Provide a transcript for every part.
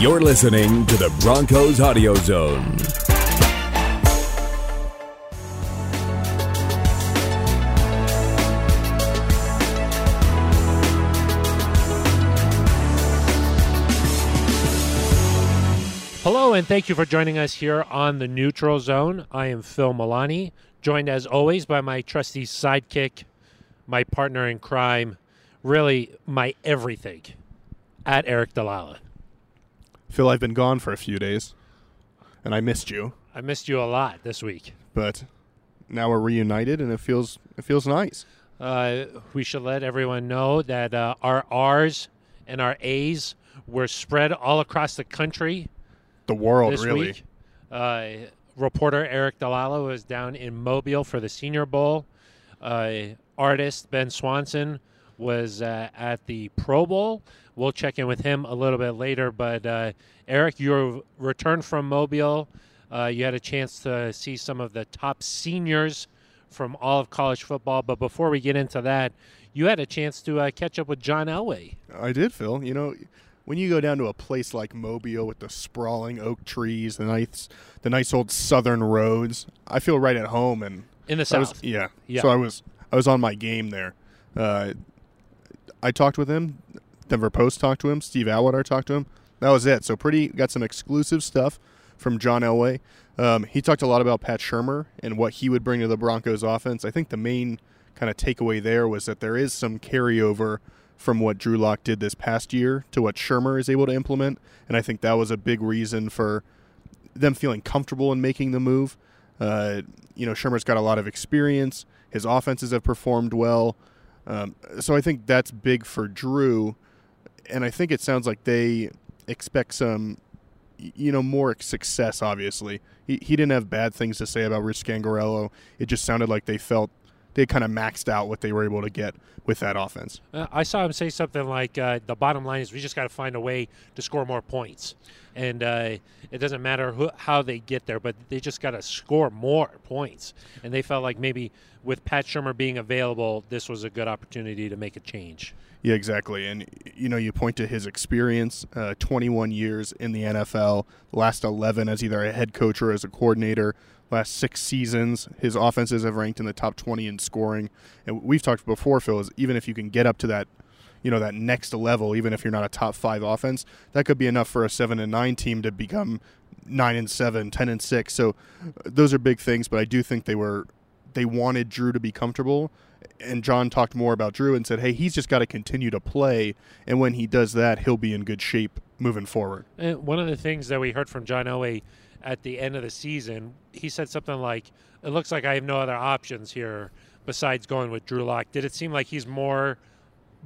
You're listening to the Broncos Audio Zone. Hello, and thank you for joining us here on the Neutral Zone. I am Phil Milani, joined as always by my trusty sidekick, my partner in crime, really my everything, at Aric DiLalla. Phil, I've been gone for a few days, and I missed you. I missed you a lot this week. But now we're reunited, and it feels it feels nice. Uh, we should let everyone know that uh, our R's and our A's were spread all across the country The world, this really. week. Uh, reporter Aric DiLalla was down in Mobile for the Senior Bowl. Uh, artist Ben Swanson was uh, at the Pro Bowl. We'll check in with him a little bit later. But uh, Aric, you returned from Mobile. Uh, you had a chance to see some of the top seniors from all of college football. But before we get into that, you had a chance to uh, catch up with John Elway. I did, Phil. You know, when you go down to a place like Mobile with the sprawling oak trees, the nice, the nice old southern roads, I feel right at home. And In the South. was, yeah. Yeah. So I was, I was on my game there. Uh, I talked with him. Denver Post talked to him. Steve Atwater talked to him. That was it. So pretty got some exclusive stuff from John Elway. Um, he talked a lot about Pat Shurmur and what he would bring to the Broncos offense. I think the main kind of takeaway there was that there is some carryover from what Drew Lock did this past year to what Shurmur is able to implement, and I think that was a big reason for them feeling comfortable in making the move. Uh, you know, Shurmur's got a lot of experience. His offenses have performed well. Um, so I think that's big for Drew. And I think it sounds like they expect some, you know, more success, obviously. He, he didn't have bad things to say about Rich Scangarello. It just sounded like they felt they kind of maxed out what they were able to get with that offense. Uh, I saw him say something like, uh, "The bottom line is we just got to find a way to score more points, and uh, it doesn't matter who, how they get there, but they just got to score more points." And they felt like maybe with Pat Shurmur being available, this was a good opportunity to make a change. Yeah, exactly. And you know, you point to his experience, uh, 21 years in the NFL, last 11 as either a head coach or as a coordinator. Last six seasons, his offenses have ranked in the top 20 in scoring. And we've talked before, Phil, is even if you can get up to that, you know, that next level, even if you're not a top five offense, that could be enough for a seven and nine team to become nine and seven, 10 and six. So uh, those are big things. But I do think they were they wanted Drew to be comfortable. And John talked more about Drew and said, hey, he's just got to continue to play. And when he does that, he'll be in good shape moving forward. And one of the things that we heard from John Elway at the end of the season, he said something like, "It looks like I have no other options here besides going with Drew Lock." Did it seem like he's more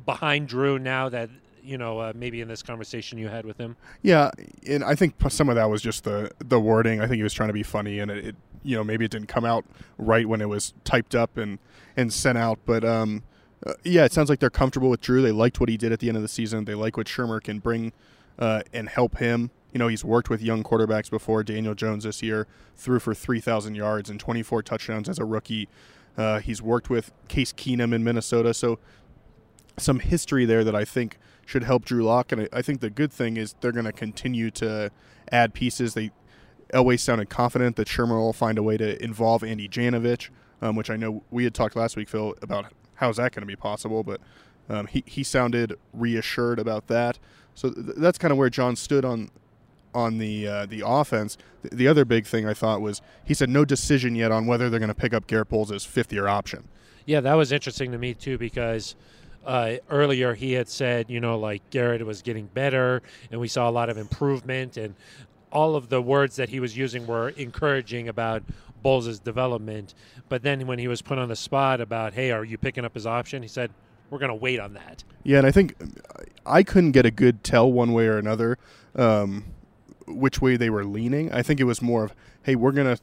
behind Drew now that you know uh, maybe in this conversation you had with him? Yeah, and I think some of that was just the the wording. I think he was trying to be funny, and it, it you know maybe it didn't come out right when it was typed up and and sent out. But um, uh, yeah, it sounds like they're comfortable with Drew. They liked what he did at the end of the season. They like what Shurmur can bring uh, and help him. You know, he's worked with young quarterbacks before. Daniel Jones this year threw for 3,000 yards and 24 touchdowns as a rookie. Uh, he's worked with Case Keenum in Minnesota. So some history there that I think should help Drew Lock. And I, I think the good thing is they're going to continue to add pieces. They Elway sounded confident that Shurmur will find a way to involve Andy Janovich, um, which I know we had talked last week, Phil, about how's that going to be possible. But um, he he sounded reassured about that. So th- that's kind of where John stood on on the uh, the offense. The, the other big thing I thought was he said no decision yet on whether they're going to pick up Garett Bolles as fifth year option. Yeah, that was interesting to me too because uh, earlier he had said, you know, like Garett was getting better and we saw a lot of improvement and all of the words that he was using were encouraging about Bolles' development. But then when he was put on the spot about, hey, are you picking up his option? He said, we're going to wait on that. Yeah, and I think I couldn't get a good tell one way or another um, which way they were leaning. I think it was more of, hey, we're gonna,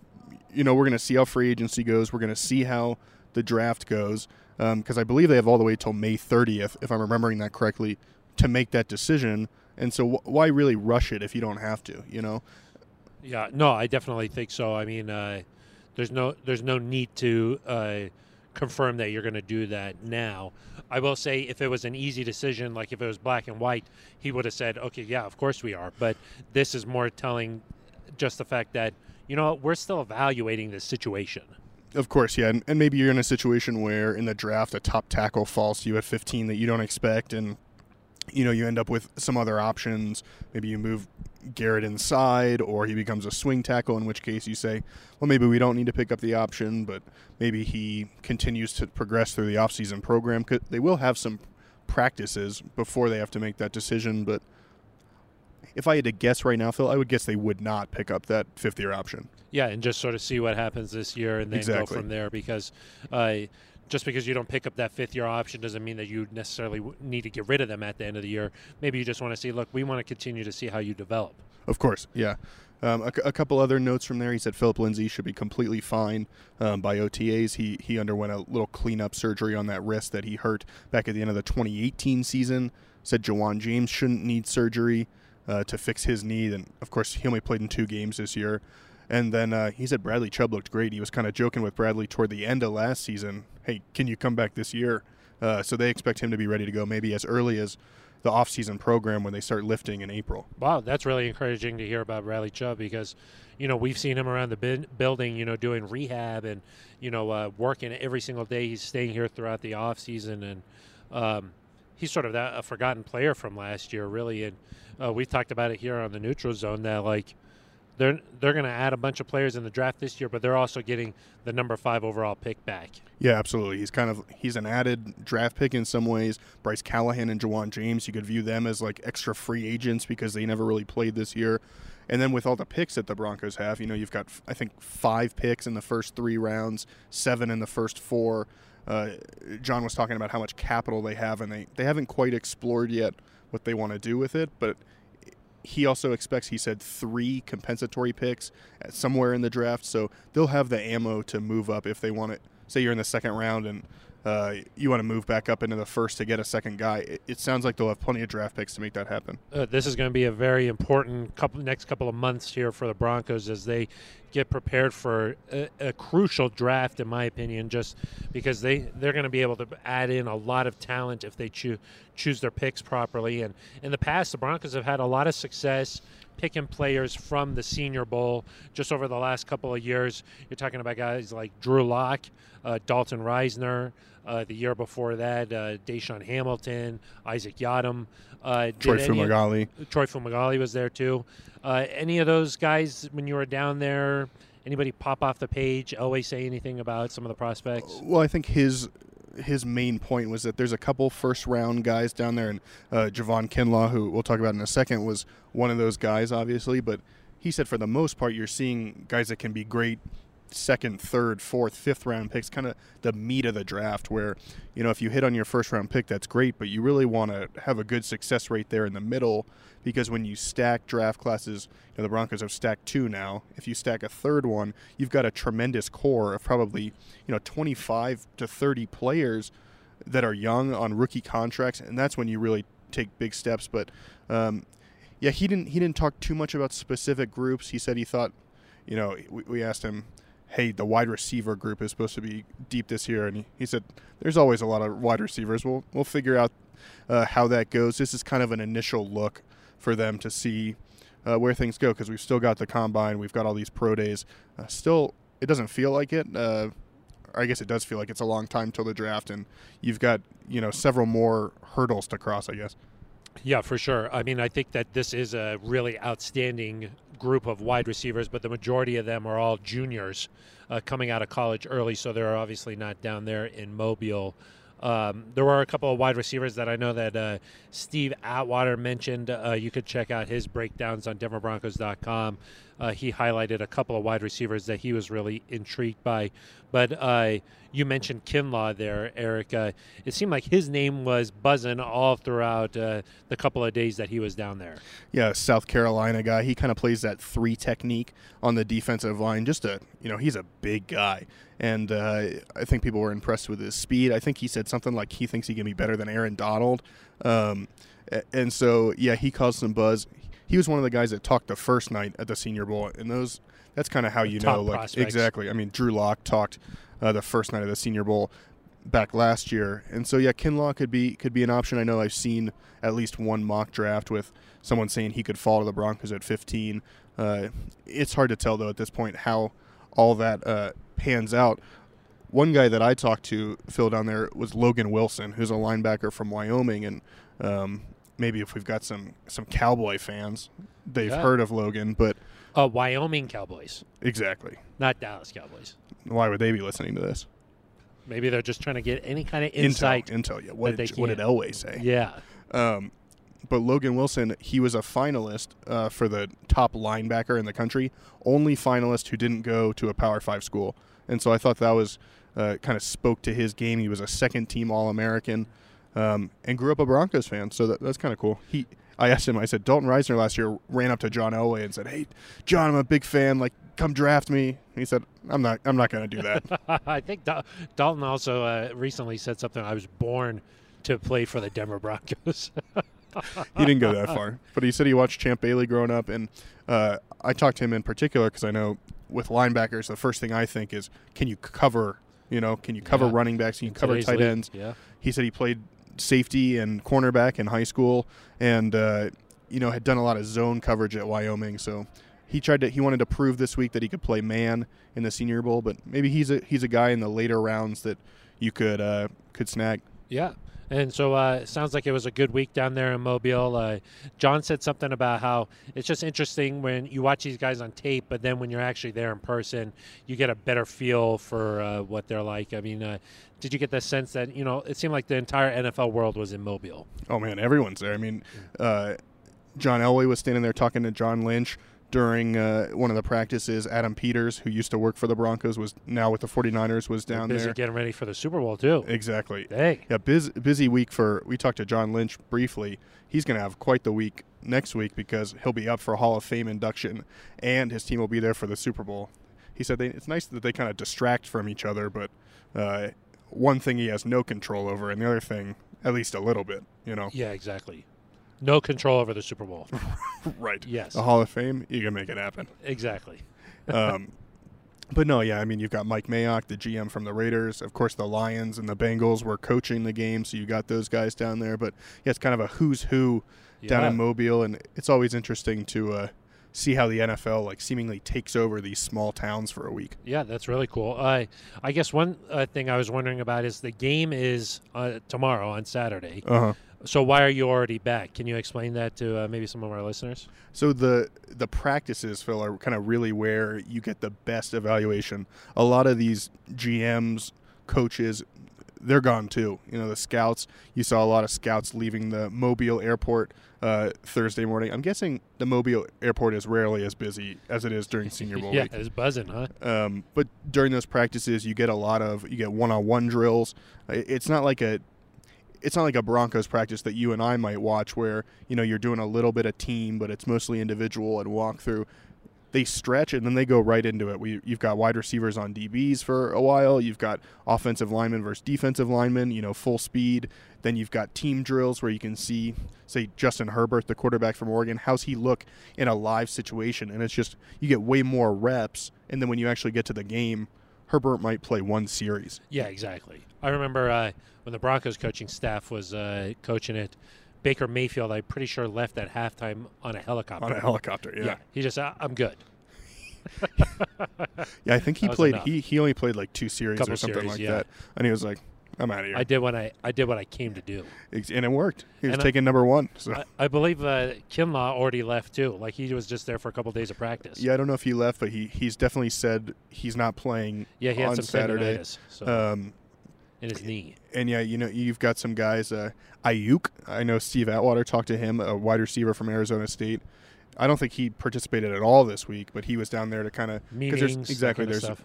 you know, we're gonna see how free agency goes. We're gonna see how the draft goes because I believe they have all the way till May 30th, if I'm remembering that correctly, to make that decision. And so, wh- why really rush it if you don't have to? You know, Yeah, no, I definitely think so. I mean, uh, there's no there's no need to uh, confirm that you're going to do that now. I will say, if it was an easy decision, like if it was black and white, he would have said, "Okay, yeah, of course we are." But this is more telling, just the fact that you know we're still evaluating this situation. Of course, yeah, and, and maybe you're in a situation where in the draft a top tackle falls to you at 15 that you don't expect, and you know you end up with some other options. Maybe you move Garett inside, or he becomes a swing tackle. In which case you say, well, maybe we don't need to pick up the option, but maybe he continues to progress through the offseason program. They will have some practices before they have to make that decision, but if I had to guess right now, Phil, I would guess they would not pick up that fifth year option. Yeah, and just sort of see what happens this year and then exactly. go from there because uh, just because you don't pick up that fifth year option doesn't mean that you necessarily need to get rid of them at the end of the year. Maybe you just want to see, look, we want to continue to see how you develop. Of course, yeah. Um, a, a, couple other notes from there. He said Philip Lindsay should be completely fine um, by OTAs. He he underwent a little cleanup surgery on that wrist that he hurt back at the end of the 2018 season. Said Ja'Wuan James shouldn't need surgery uh, to fix his knee, and of course he only played in two games this year. And then uh, he said Bradley Chubb looked great. He was kind of joking with Bradley toward the end of last season. Hey, can you come back this year? Uh, so they expect him to be ready to go maybe as early as the off-season program when they start lifting in April. Wow, that's really encouraging to hear about Bradley Chubb because, you know, we've seen him around the bin- building, you know, doing rehab and, you know, uh, working every single day. He's staying here throughout the off-season and um, he's sort of that, a forgotten player from last year, really. And uh, we talked about it here on the neutral zone that, like, they're they're going to add a bunch of players in the draft this year, but they're also getting the number five overall pick back. Yeah, absolutely. He's kind of he's an added draft pick in some ways. Bryce Callahan and Ja'Wuan James, you could view them as like extra free agents because they never really played this year. And then with all the picks that the Broncos have, you know, you've got I think five picks in the first three rounds, seven in the first four. Uh, John was talking about how much capital they have, and they, they haven't quite explored yet what they want to do with it, but he also expects, he said, three compensatory picks somewhere in the draft. So they'll have the ammo to move up if they want it. Say you're in the second round and uh, you want to move back up into the first to get a second guy. It, it sounds like they'll have plenty of draft picks to make that happen. Uh, this is going to be a very important couple next couple of months here for the Broncos as they get prepared for a, a crucial draft, in my opinion, just because they they're going to be able to add in a lot of talent if they choose choose their picks properly. And in the past, the Broncos have had a lot of success picking players from the Senior Bowl just over the last couple of years. You're talking about guys like Drew Lock, uh, Dalton Risner. Uh, the year before that, uh, DaeSean Hamilton, Isaac Yiadom. Uh, Troy Fumagalli. Troy Fumagalli was there too. Uh, any of those guys, when you were down there, anybody pop off the page? Always say anything about some of the prospects? Well, I think his his main point was that there's a couple first round guys down there, and uh, Javon Kinlaw, who we'll talk about in a second, was one of those guys, obviously. But he said for the most part, you're seeing guys that can be great second, third, fourth, fifth round picks, kind of the meat of the draft. Where you know if you hit on your first round pick, that's great, but you really want to have a good success rate there in the middle because when you stack draft classes, you know, the Broncos have stacked two now. If you stack a third one, you've got a tremendous core of probably you know 25 to 30 players that are young on rookie contracts, and that's when you really take big steps. But um, yeah, he didn't he didn't talk too much about specific groups. He said he thought, you know, we, we asked him hey, the wide receiver group is supposed to be deep this year, and he, said there's always a lot of wide receivers. We'll we'll figure out uh, how that goes. This is kind of an initial look for them to see uh, where things go because we've still got the combine, we've got all these pro days. Uh, still, it doesn't feel like it. Uh, I guess it does feel like it's a long time till the draft, and you've got you know several more hurdles to cross. I guess. Yeah, for sure. I mean, I think that this is a really outstanding group of wide receivers, but the majority of them are all juniors uh, coming out of college early, so they're obviously not down there in Mobile. Um, there were a couple of wide receivers that I know that uh, Steve Atwater mentioned. Uh, you could check out his breakdowns on DenverBroncos.com. Uh, he highlighted a couple of wide receivers that he was really intrigued by. But uh, you mentioned Kinlaw there, Aric. Uh, it seemed like his name was buzzing all throughout uh, the couple of days that he was down there. Yeah, South Carolina guy. He kind of plays that three technique on the defensive line. Just a, you know, he's a big guy. And uh, I think people were impressed with his speed. I think he said something like he thinks he can be better than Aaron Donald. Um, and so, yeah, he caused some buzz he was one of the guys that talked the first night at the Senior Bowl, and those that's kind of how you know, like prospects. exactly. I mean, Drew Lock talked uh, the first night of the Senior Bowl back last year. And so yeah, Kinlaw could be could be an option. I know I've seen at least one mock draft with someone saying he could fall to the Broncos at 15. Uh, it's hard to tell though at this point how all that uh, pans out. One guy that I talked to, Phil, down there was Logan Wilson, who's a linebacker from Wyoming, and um, maybe if we've got some some Cowboy fans, they've Yeah. heard of Logan, but Uh, Wyoming Cowboys, exactly, not Dallas Cowboys. why would they be listening to this? Maybe they're just trying to get any kind of insight. Intel, Intel, yeah. What did what did. Elway say? Yeah. Um, but Logan Wilson, he was a finalist uh, for the top linebacker in the country, only finalist who didn't go to a Power Five school, and so I thought that was uh, kind of spoke to his game. He was a second team All American, um, and grew up a Broncos fan, so that, that's kind of cool. He, I asked him, I said, Dalton Risner last year ran up to John Elway and said, "Hey, John, I'm a big fan. Like, come draft me." And he said, "I'm not, I'm not going to do that." I think Dal- Dalton also uh, recently said something. I was born to play for the Denver Broncos. he didn't go that far, but he said he watched Champ Bailey growing up, and uh, I talked to him in particular because I know with linebackers, the first thing I think is, can you cover? You know, can you cover Yeah. running backs? Can you In cover tight league, ends? Yeah. He said he played safety and cornerback in high school, and uh, you know had done a lot of zone coverage at Wyoming. So he tried to he wanted to prove this week that he could play man in the Senior Bowl, but maybe he's a he's a guy in the later rounds that you could uh, could snag. Yeah. And so uh, it sounds like it was a good week down there in Mobile. Uh, John said something about how it's just interesting when you watch these guys on tape, but then when you're actually there in person, you get a better feel for uh, what they're like. I mean, uh, did you get the sense that, you know, it seemed like the entire NFL world was in Mobile? Oh man, everyone's there. I mean, uh, John Elway was standing there talking to John Lynch during uh, one of the practices. Adam Peters, who used to work for the Broncos, was now with the 49ers, was down Busy there. getting ready for the Super Bowl, too. Exactly. Dang. Yeah, busy, busy week for. We talked to John Lynch briefly. He's going to have quite the week next week because he'll be up for Hall of Fame induction, and his team will be there for the Super Bowl. He said they, it's nice that they kind of distract from each other, but uh, one thing he has no control over, and the other thing, at least a little bit. You know, Yeah, exactly. No control over the Super Bowl. right? Yes. The Hall of Fame, you can make it happen. exactly. Um, but no, yeah, I mean, you've got Mike Mayock, the GM from the Raiders. Of course, the Lions and the Bengals were coaching the game, so you got those guys down there. But yeah, it's kind of a who's who down in Mobile, and it's always interesting to uh, see how the NFL like seemingly takes over these small towns for a week. Yeah, that's really cool. Uh, I guess one uh, thing I was wondering about is the game is uh, tomorrow on Saturday. Uh huh. So why are you already back? Can you explain that to uh, maybe some of our listeners? So the the practices, Phil, are kind of really where you get the best evaluation. A lot of these GMs, coaches, they're gone too. You know, the scouts. You saw a lot of scouts leaving the Mobile airport uh, Thursday morning. I'm guessing the Mobile airport is rarely as busy as it is during Senior Bowl yeah, week. it's buzzing, huh? Um, but during those practices, you get a lot of you get one-on-one drills. It's not like a it's not like a Broncos practice that you and I might watch where you know you're doing a little bit of team, but it's mostly individual and walk through. They stretch and then they go right into it. We, you've got wide receivers on DBs for a while. You've got offensive linemen versus defensive linemen. You know, full speed. Then you've got team drills where you can see, say, Justin Herbert, the quarterback from Oregon. How's he look in a live situation? And it's just you get way more reps. And then when you actually get to the game, Herbert might play one series. Yeah, exactly. I remember uh, when the Broncos coaching staff was uh, coaching it. Baker Mayfield, I'm pretty sure, left at halftime on a helicopter. on a helicopter. Yeah, he just, I'm good. yeah. I think he played. enough. He he only played like two series Couple or something series, like yeah. that, and he was like, "I'm out of here," I did what I, I did what I came to do. And it worked. He was And I- taking number one. So I, I believe uh, Kinlaw already left too. Like he was just there for a couple days of practice. yeah, I don't know if he left, but he he's definitely said he's not playing yeah, he had on some Saturday. so, Um, in his knee. and yeah, you know, you've got some guys. Uh, Aiyuk, I know Steve Atwater talked to him, a wide receiver from Arizona State. I don't think he participated at all this week, but he was down there to kind of Meetings, that exactly. There's stuff.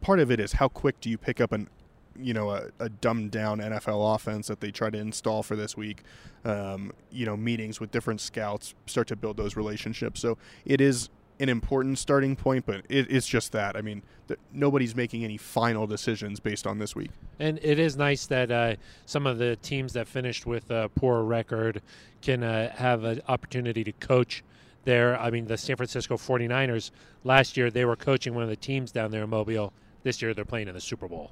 part of it is how quick do you pick up an you know a, a dumbed down NFL offense that they try to install for this week. Um, you know, meetings with different scouts start to build those relationships. So it is an important starting point, but it, it's just that. I mean, th- nobody's making any final decisions based on this week. And it is nice that uh, some of the teams that finished with a poor record can uh, have an opportunity to coach there. I mean, the San Francisco 49ers last year, they were coaching one of the teams down there in Mobile. This year they're playing in the Super Bowl.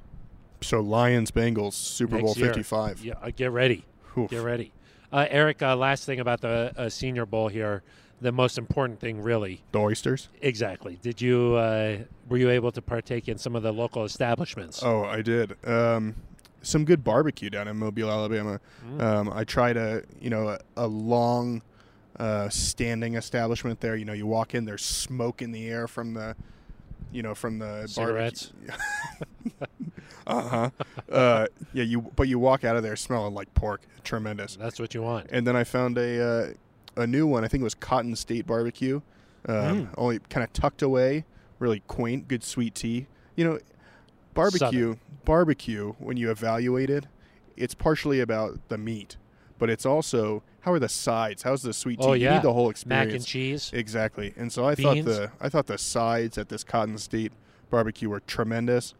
So Lions Bengals Super Next Bowl year. 55. Yeah, uh, get ready. Oof. Get ready. Uh, Aric, uh, last thing about the uh, Senior Bowl here. The most important thing, really, The oysters. exactly. Did you uh, were you able to partake in some of the local establishments? Oh, I did. Um, some good barbecue down in Mobile, Alabama. Mm. Um, I tried a you know a, a long uh, standing establishment there. You know, you walk in, there's smoke in the air from the you know from the Cigarettes. uh-huh. uh Yeah, you but you walk out of there smelling like pork. Tremendous. That's what you want. And then I found a uh, a new one. I think it was Cotton State Barbecue. Um, Mm. Only kind of tucked away, really quaint, good sweet tea. You know, barbecue barbecue when you evaluate it, it's partially about the meat, but it's also how are the sides? How's the sweet tea? Oh, You yeah. need the whole experience. Mac and cheese. Exactly. And so I Beans. thought the I thought the sides at this Cotton State barbecue were tremendous.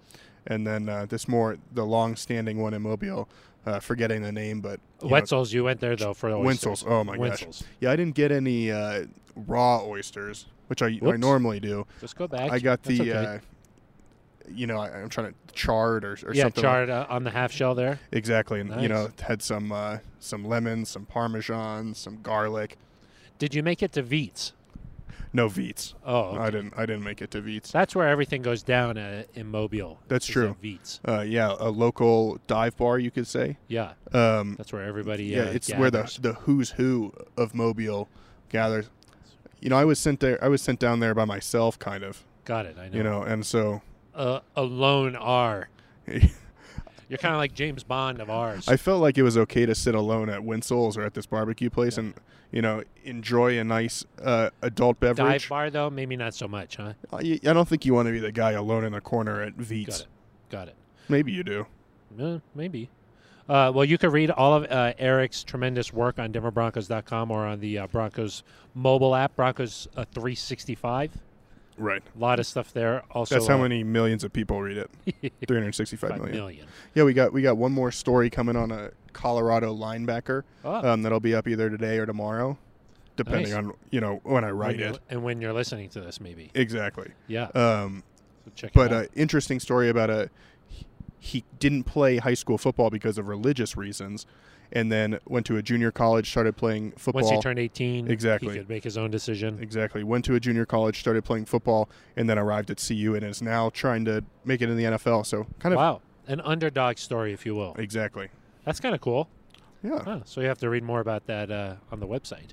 And then uh, this more the long standing one in Mobile, uh, forgetting the name, but you know, Wetzel's. You went there though for. Wintzell's. Oh my gosh. Wintzell's. Yeah, I didn't get any uh, raw oysters, which I, I normally do. Just go back. I got the, okay. uh, you know, I, I'm trying to charred or, or yeah something. like- charred uh, on the half shell there. exactly, and you know, had some uh, some lemons, some parmesan, some garlic. Did you make it to Veets? No Veets. Oh, I didn't. I didn't make it to Veets. That's where everything goes down uh, in Mobile. That's true. Veets. Uh, yeah, a local dive bar, you could say. Yeah, Um, that's where everybody. yeah, uh, it's where the the who's who of Mobile gathers. You know, I was sent there. I was sent down there by myself, kind of. Got it. I know. You know, and so uh, a lone R. You're kind of like James Bond of ours. I felt like it was okay to sit alone at Wintzell's or at this barbecue place and you know enjoy a nice uh, adult Dive beverage. bar though, maybe not so much, huh? I, I don't think you want to be the guy alone in the corner at Veets. Got it. Got it. Maybe you do. Uh, maybe. Uh, well, you can read all of uh, Aric's tremendous work on DenverBroncos.com or on the uh, Broncos mobile app, Broncos uh, 365. Right. A lot of stuff there. Also, That's how uh, many millions of people read it. 365 five million. million. Yeah, we got we got one more story coming on a Colorado linebacker Oh, um, that'll be up either today or tomorrow, depending Nice. on you know when I write you're- it. and when you're listening to this, maybe. Exactly. Yeah. Um, so check but it uh, interesting story about a he didn't play high school football because of religious reasons and then went to a junior college started playing football Once he turned 18, Exactly. he could make his own decision. exactly went to a junior college started playing football and then arrived at CU and is now trying to make it in the NFL so kind of Wow. An underdog story, if you will. exactly That's kind of cool. yeah Huh, so you have to read more about that uh, on the website.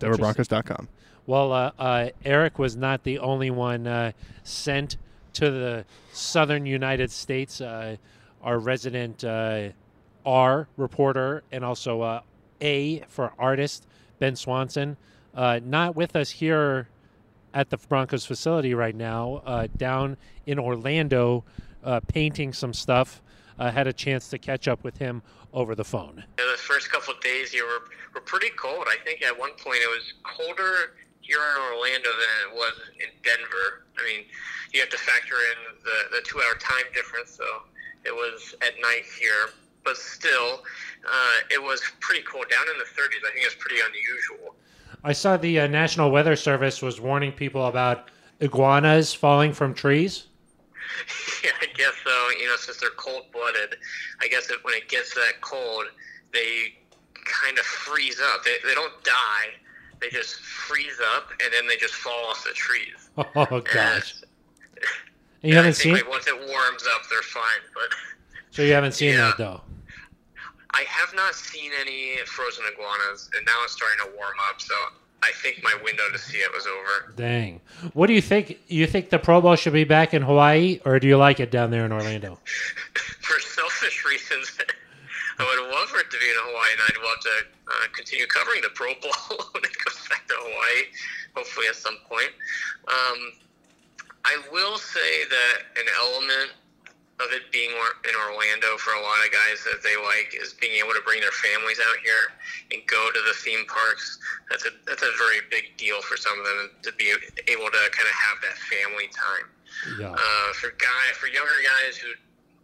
Denverbroncos.com Well, uh, uh, Aric was not the only one uh, sent to the southern United States. Uh, our resident uh, R reporter and also uh, A for artist, Ben Swanson, uh, not with us here at the Broncos facility right now, uh, down in Orlando, uh, painting some stuff. Uh, had a chance to catch up with him over the phone. Yeah, the first couple days here were, were pretty cold. I think at one point it was colder here in Orlando than it was in Denver. I mean, you have to factor in the, the two hour time difference, so it was at night here. But still, uh, it was pretty cold. Down in the 30s, I think it's pretty unusual. I saw the uh, National Weather Service was warning people about iguanas falling from trees. yeah, I guess so. You know, since they're cold blooded, I guess that when it gets that cold, they kind of freeze up. They, they don't die, they just freeze up and then they just fall off the trees. Oh gosh! And you haven't seen, like once it warms up, they're fine. But so you haven't seen Yeah. that though. I have not seen any frozen iguanas, and now it's starting to warm up. So I think my window to see it was over. Dang. What do you think? You think the Pro Bowl should be back in Hawaii, or do you like it down there in Orlando? For selfish reasons, I would love for it to be in Hawaii, and I'd love to uh, continue covering the Pro Bowl when it goes back to Hawaii, hopefully at some point. Um, I will say that an element of it being in Orlando for a lot of guys that they like is being able to bring their families out here and go to the theme parks. That's a that's a very big deal for some of them to be able to kind of have that family time. Yeah. Uh, for guy for younger guys who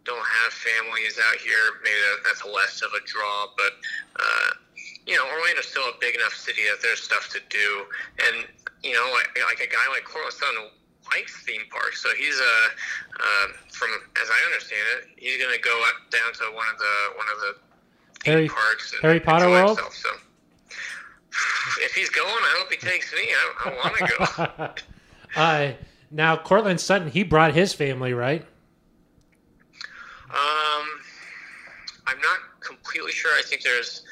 don't have families out here, maybe that's less of a draw. But uh, you know, Orlando's still a big enough city that there's stuff to do, and you know, like, like a guy like Courtland Sutton Pikes theme park. So he's uh, uh, from as I understand it, he's going to go up down to one of the one of the theme Harry- parks. And Harry Potter World? Himself, so if he's going, I hope he takes me. I, I want to go. uh, now, Courtland Sutton, he brought his family, right? Um, I'm not completely sure. I think there's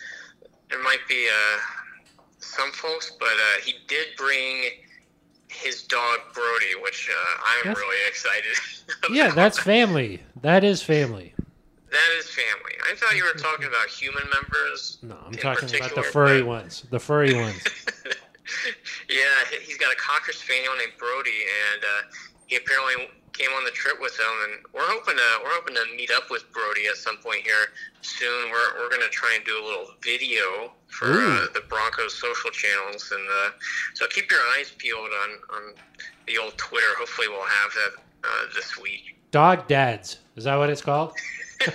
there might be uh, some folks, but uh, he did bring his dog Brody, which uh, I'm That's- really excited. Yeah, that's family. That is family. that is family. I thought you were talking about human members. No, I'm talking about the furry but- ones. The furry ones. yeah, he- he's got a cocker spaniel named Brody, and uh, he apparently came on the trip with him. And we're hoping to we're hoping to meet up with Brody at some point here soon. We're we're gonna try and do a little video for uh, the Broncos social channels, and uh, so keep your eyes peeled on on the old Twitter. Hopefully, we'll have that uh, this week. Dog dads. Is that what it's called?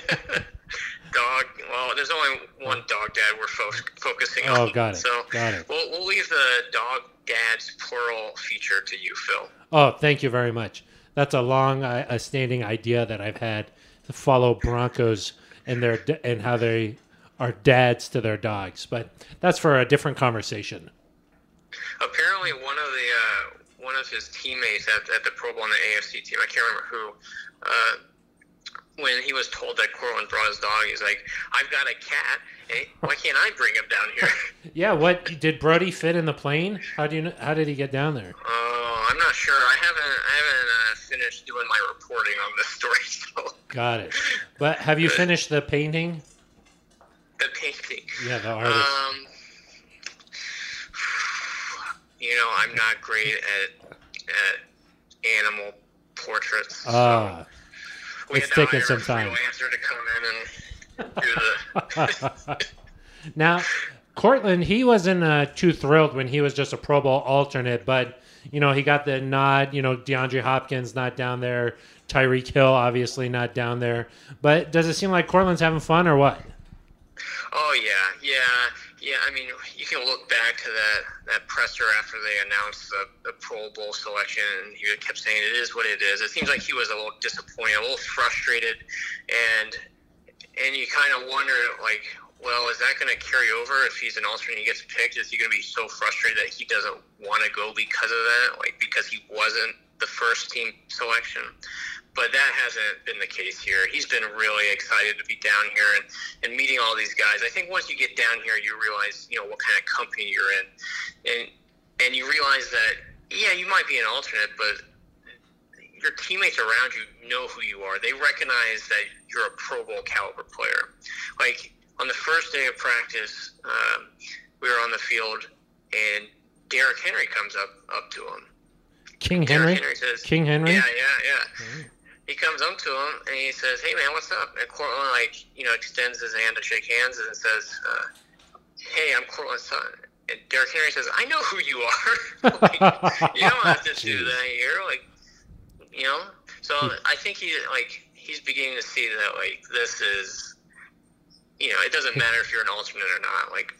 Dog. Well, there's only one dog dad we're fo- focusing on. Oh, got it. So Got it. We'll, we'll leave the dog dads plural feature to you, Phil. Oh, thank you very much. That's a long, uh, a standing idea that I've had to follow Broncos and their and how they are dads to their dogs. But that's for a different conversation. Apparently, one of the uh, one of his teammates at, at the Pro Bowl on the AFC team, I can't remember who, uh, when he was told that Courtland brought his dog, he's like, "I've got a cat. Hey, why can't I bring him down here?" Yeah. What did Brody fit in the plane? How do you? How did he get down there? Oh, I'm not sure. I haven't I haven't uh, finished doing my reporting on this story, so Got it. But have you finished the painting? The painting. Yeah, the artist. Um, you know, I'm not great at at animal portraits. Ah, we it's taken some time. freelancer to come in and do the. now, Courtland, he wasn't uh, too thrilled when he was just a Pro Bowl alternate, but you know he got the nod. You know, DeAndre Hopkins not down there, Tyreek Hill obviously not down there. But does it seem like Courtland's having fun or what? Oh yeah, yeah, yeah. I mean, you can look back to that that presser after they announced the, the Pro Bowl selection, and he kept saying it is what it is. It seems like he was a little disappointed, a little frustrated, and and you kind of wonder like. Well, is that going to carry over if he's an alternate and he gets picked? Is he going to be so frustrated that he doesn't want to go because of that? Like, because he wasn't the first team selection? But that hasn't been the case here. He's been really excited to be down here and, and meeting all these guys. I think once you get down here, you realize you know what kind of company you're in, and and you realize that yeah, you might be an alternate, but your teammates around you know who you are. They recognize that you're a Pro Bowl caliber player. Like on the first day of practice, um, we were on the field, and Derrick Henry comes up up to him. King Derrick Henry. Henry says, King Henry. yeah, yeah, yeah. He comes up to him and he says, "Hey, man, what's up?" And Courtland, like, you know, extends his hand to shake hands and says, uh, "Hey, I'm Courtland Sutton." And Derrick Henry says, "I know who you are. like, you don't have to do that here, like, you know." So I think he like he's beginning to see that like this is, you know, it doesn't matter if you're an alternate or not. Like,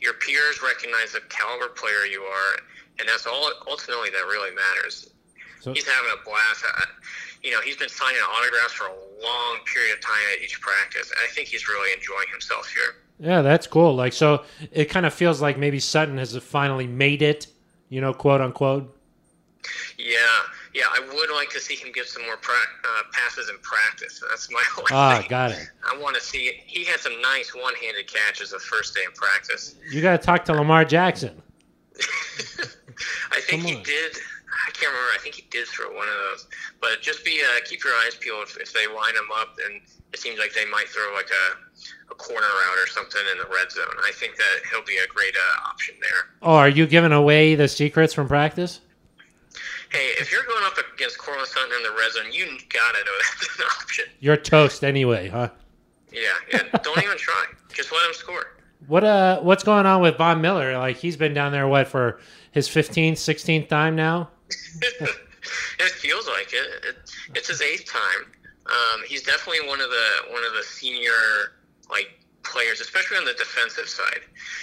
your peers recognize the caliber player you are, and that's all ultimately that really matters So, he's having a blast. You know, he's been signing autographs for a long period of time at each practice. I think he's really enjoying himself here. yeah, that's cool. Like, so it kind of feels like maybe Sutton has finally made it. You know, quote unquote. Yeah, yeah. I would like to see him give some more pra- uh, passes in practice. That's my whole Ah, thing. got it. I want to see. it. He had some nice one-handed catches the first day in practice. You got to talk to Lamar Jackson. I think he did. I can't remember. I think he did throw one of those. But just be uh, keep your eyes peeled if, if they line them up, and it seems like they might throw like a, a corner route or something in the red zone. I think that he'll be a great uh, option there. Oh, are you giving away the secrets from practice? Hey, if you're going up against Courtland Sutton in the red zone, you gotta know that's an option. You're toast anyway, huh? Yeah, yeah. Don't even try. Just let him score. What uh, what's going on with Von Miller? Like he's been down there what for his 15th, 16th time now? it feels like it. it. It's his eighth time. Um, he's definitely one of the one of the senior like players, especially on the defensive side.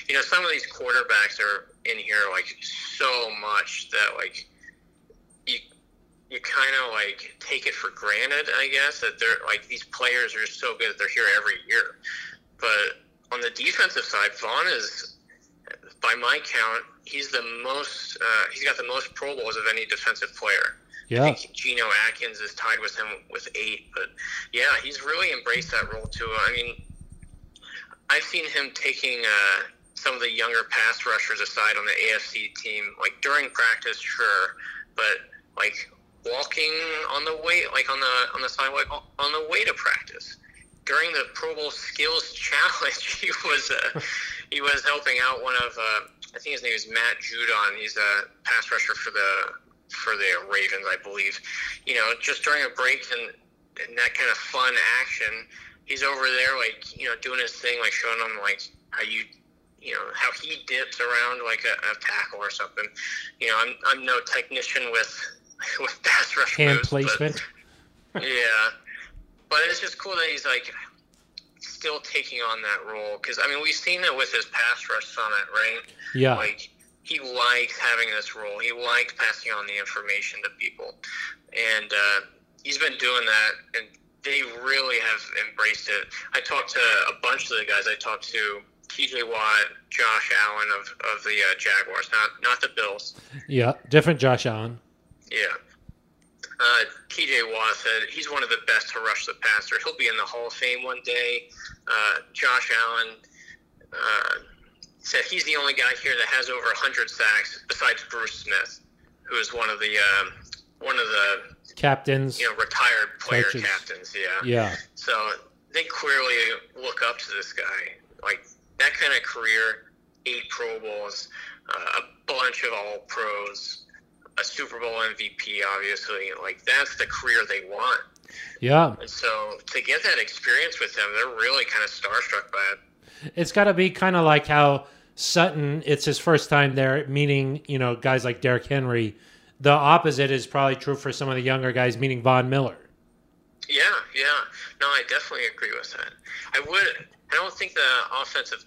You know, some of these quarterbacks are in here like so much that like you you kind of like take it for granted, I guess, that they're like these players are so good that they're here every year. But on the defensive side, Von is, by my count, he's the most. Uh, he's got the most Pro Bowls of any defensive player. Yeah. I think Geno Atkins is tied with him with eight, but yeah, he's really embraced that role too. I mean, I've seen him taking uh, some of the younger pass rushers aside on the AFC team, like during practice, sure, but like walking on the way, like on the on the sidewalk on the way to practice. During the Pro Bowl Skills Challenge, he was uh, he was helping out one of uh, I think his name is Matt Judon. He's a pass rusher for the for the Ravens, I believe. You know, just during a break and, and that kind of fun action, he's over there like you know doing his thing, like showing them like how you you know how he dips around like a, a tackle or something. You know, I'm I'm no technician with with pass rush Hand moves, placement. But, yeah, but it's just cool that he's like still taking on that role because I mean we've seen it with his pass rush summit, right? Yeah. Like he likes having this role. He likes passing on the information to people, and uh, he's been doing that, and they really have embraced it. I talked to a bunch of the guys. I talked to T.J. Watt, Josh Allen of, of the uh, Jaguars, not not the Bills. Yeah. Different Josh Allen. Yeah. Uh, T.J. Watt said he's one of the best to rush the passer. He'll be in the Hall of Fame one day. Uh, Josh Allen uh, said he's the only guy here that has over 100 sacks besides Bruce Smith, who is one of the um, one of the Captains. you know retired player Coaches. captains. Yeah. Yeah. So they clearly look up to this guy. Like that kind of career, eight Pro Bowls, uh, a bunch of All Pros, a Super Bowl MVP, obviously. Like that's the career they want. Yeah. And so to get that experience with them, they're really kind of starstruck by it. It's got to be kind of like how Sutton, it's his first time there, meaning, you know, guys like Derrick Henry. The opposite is probably true for some of the younger guys, meaning Von Miller. Yeah, yeah. No, I definitely agree with that. I would. I don't think the offensive.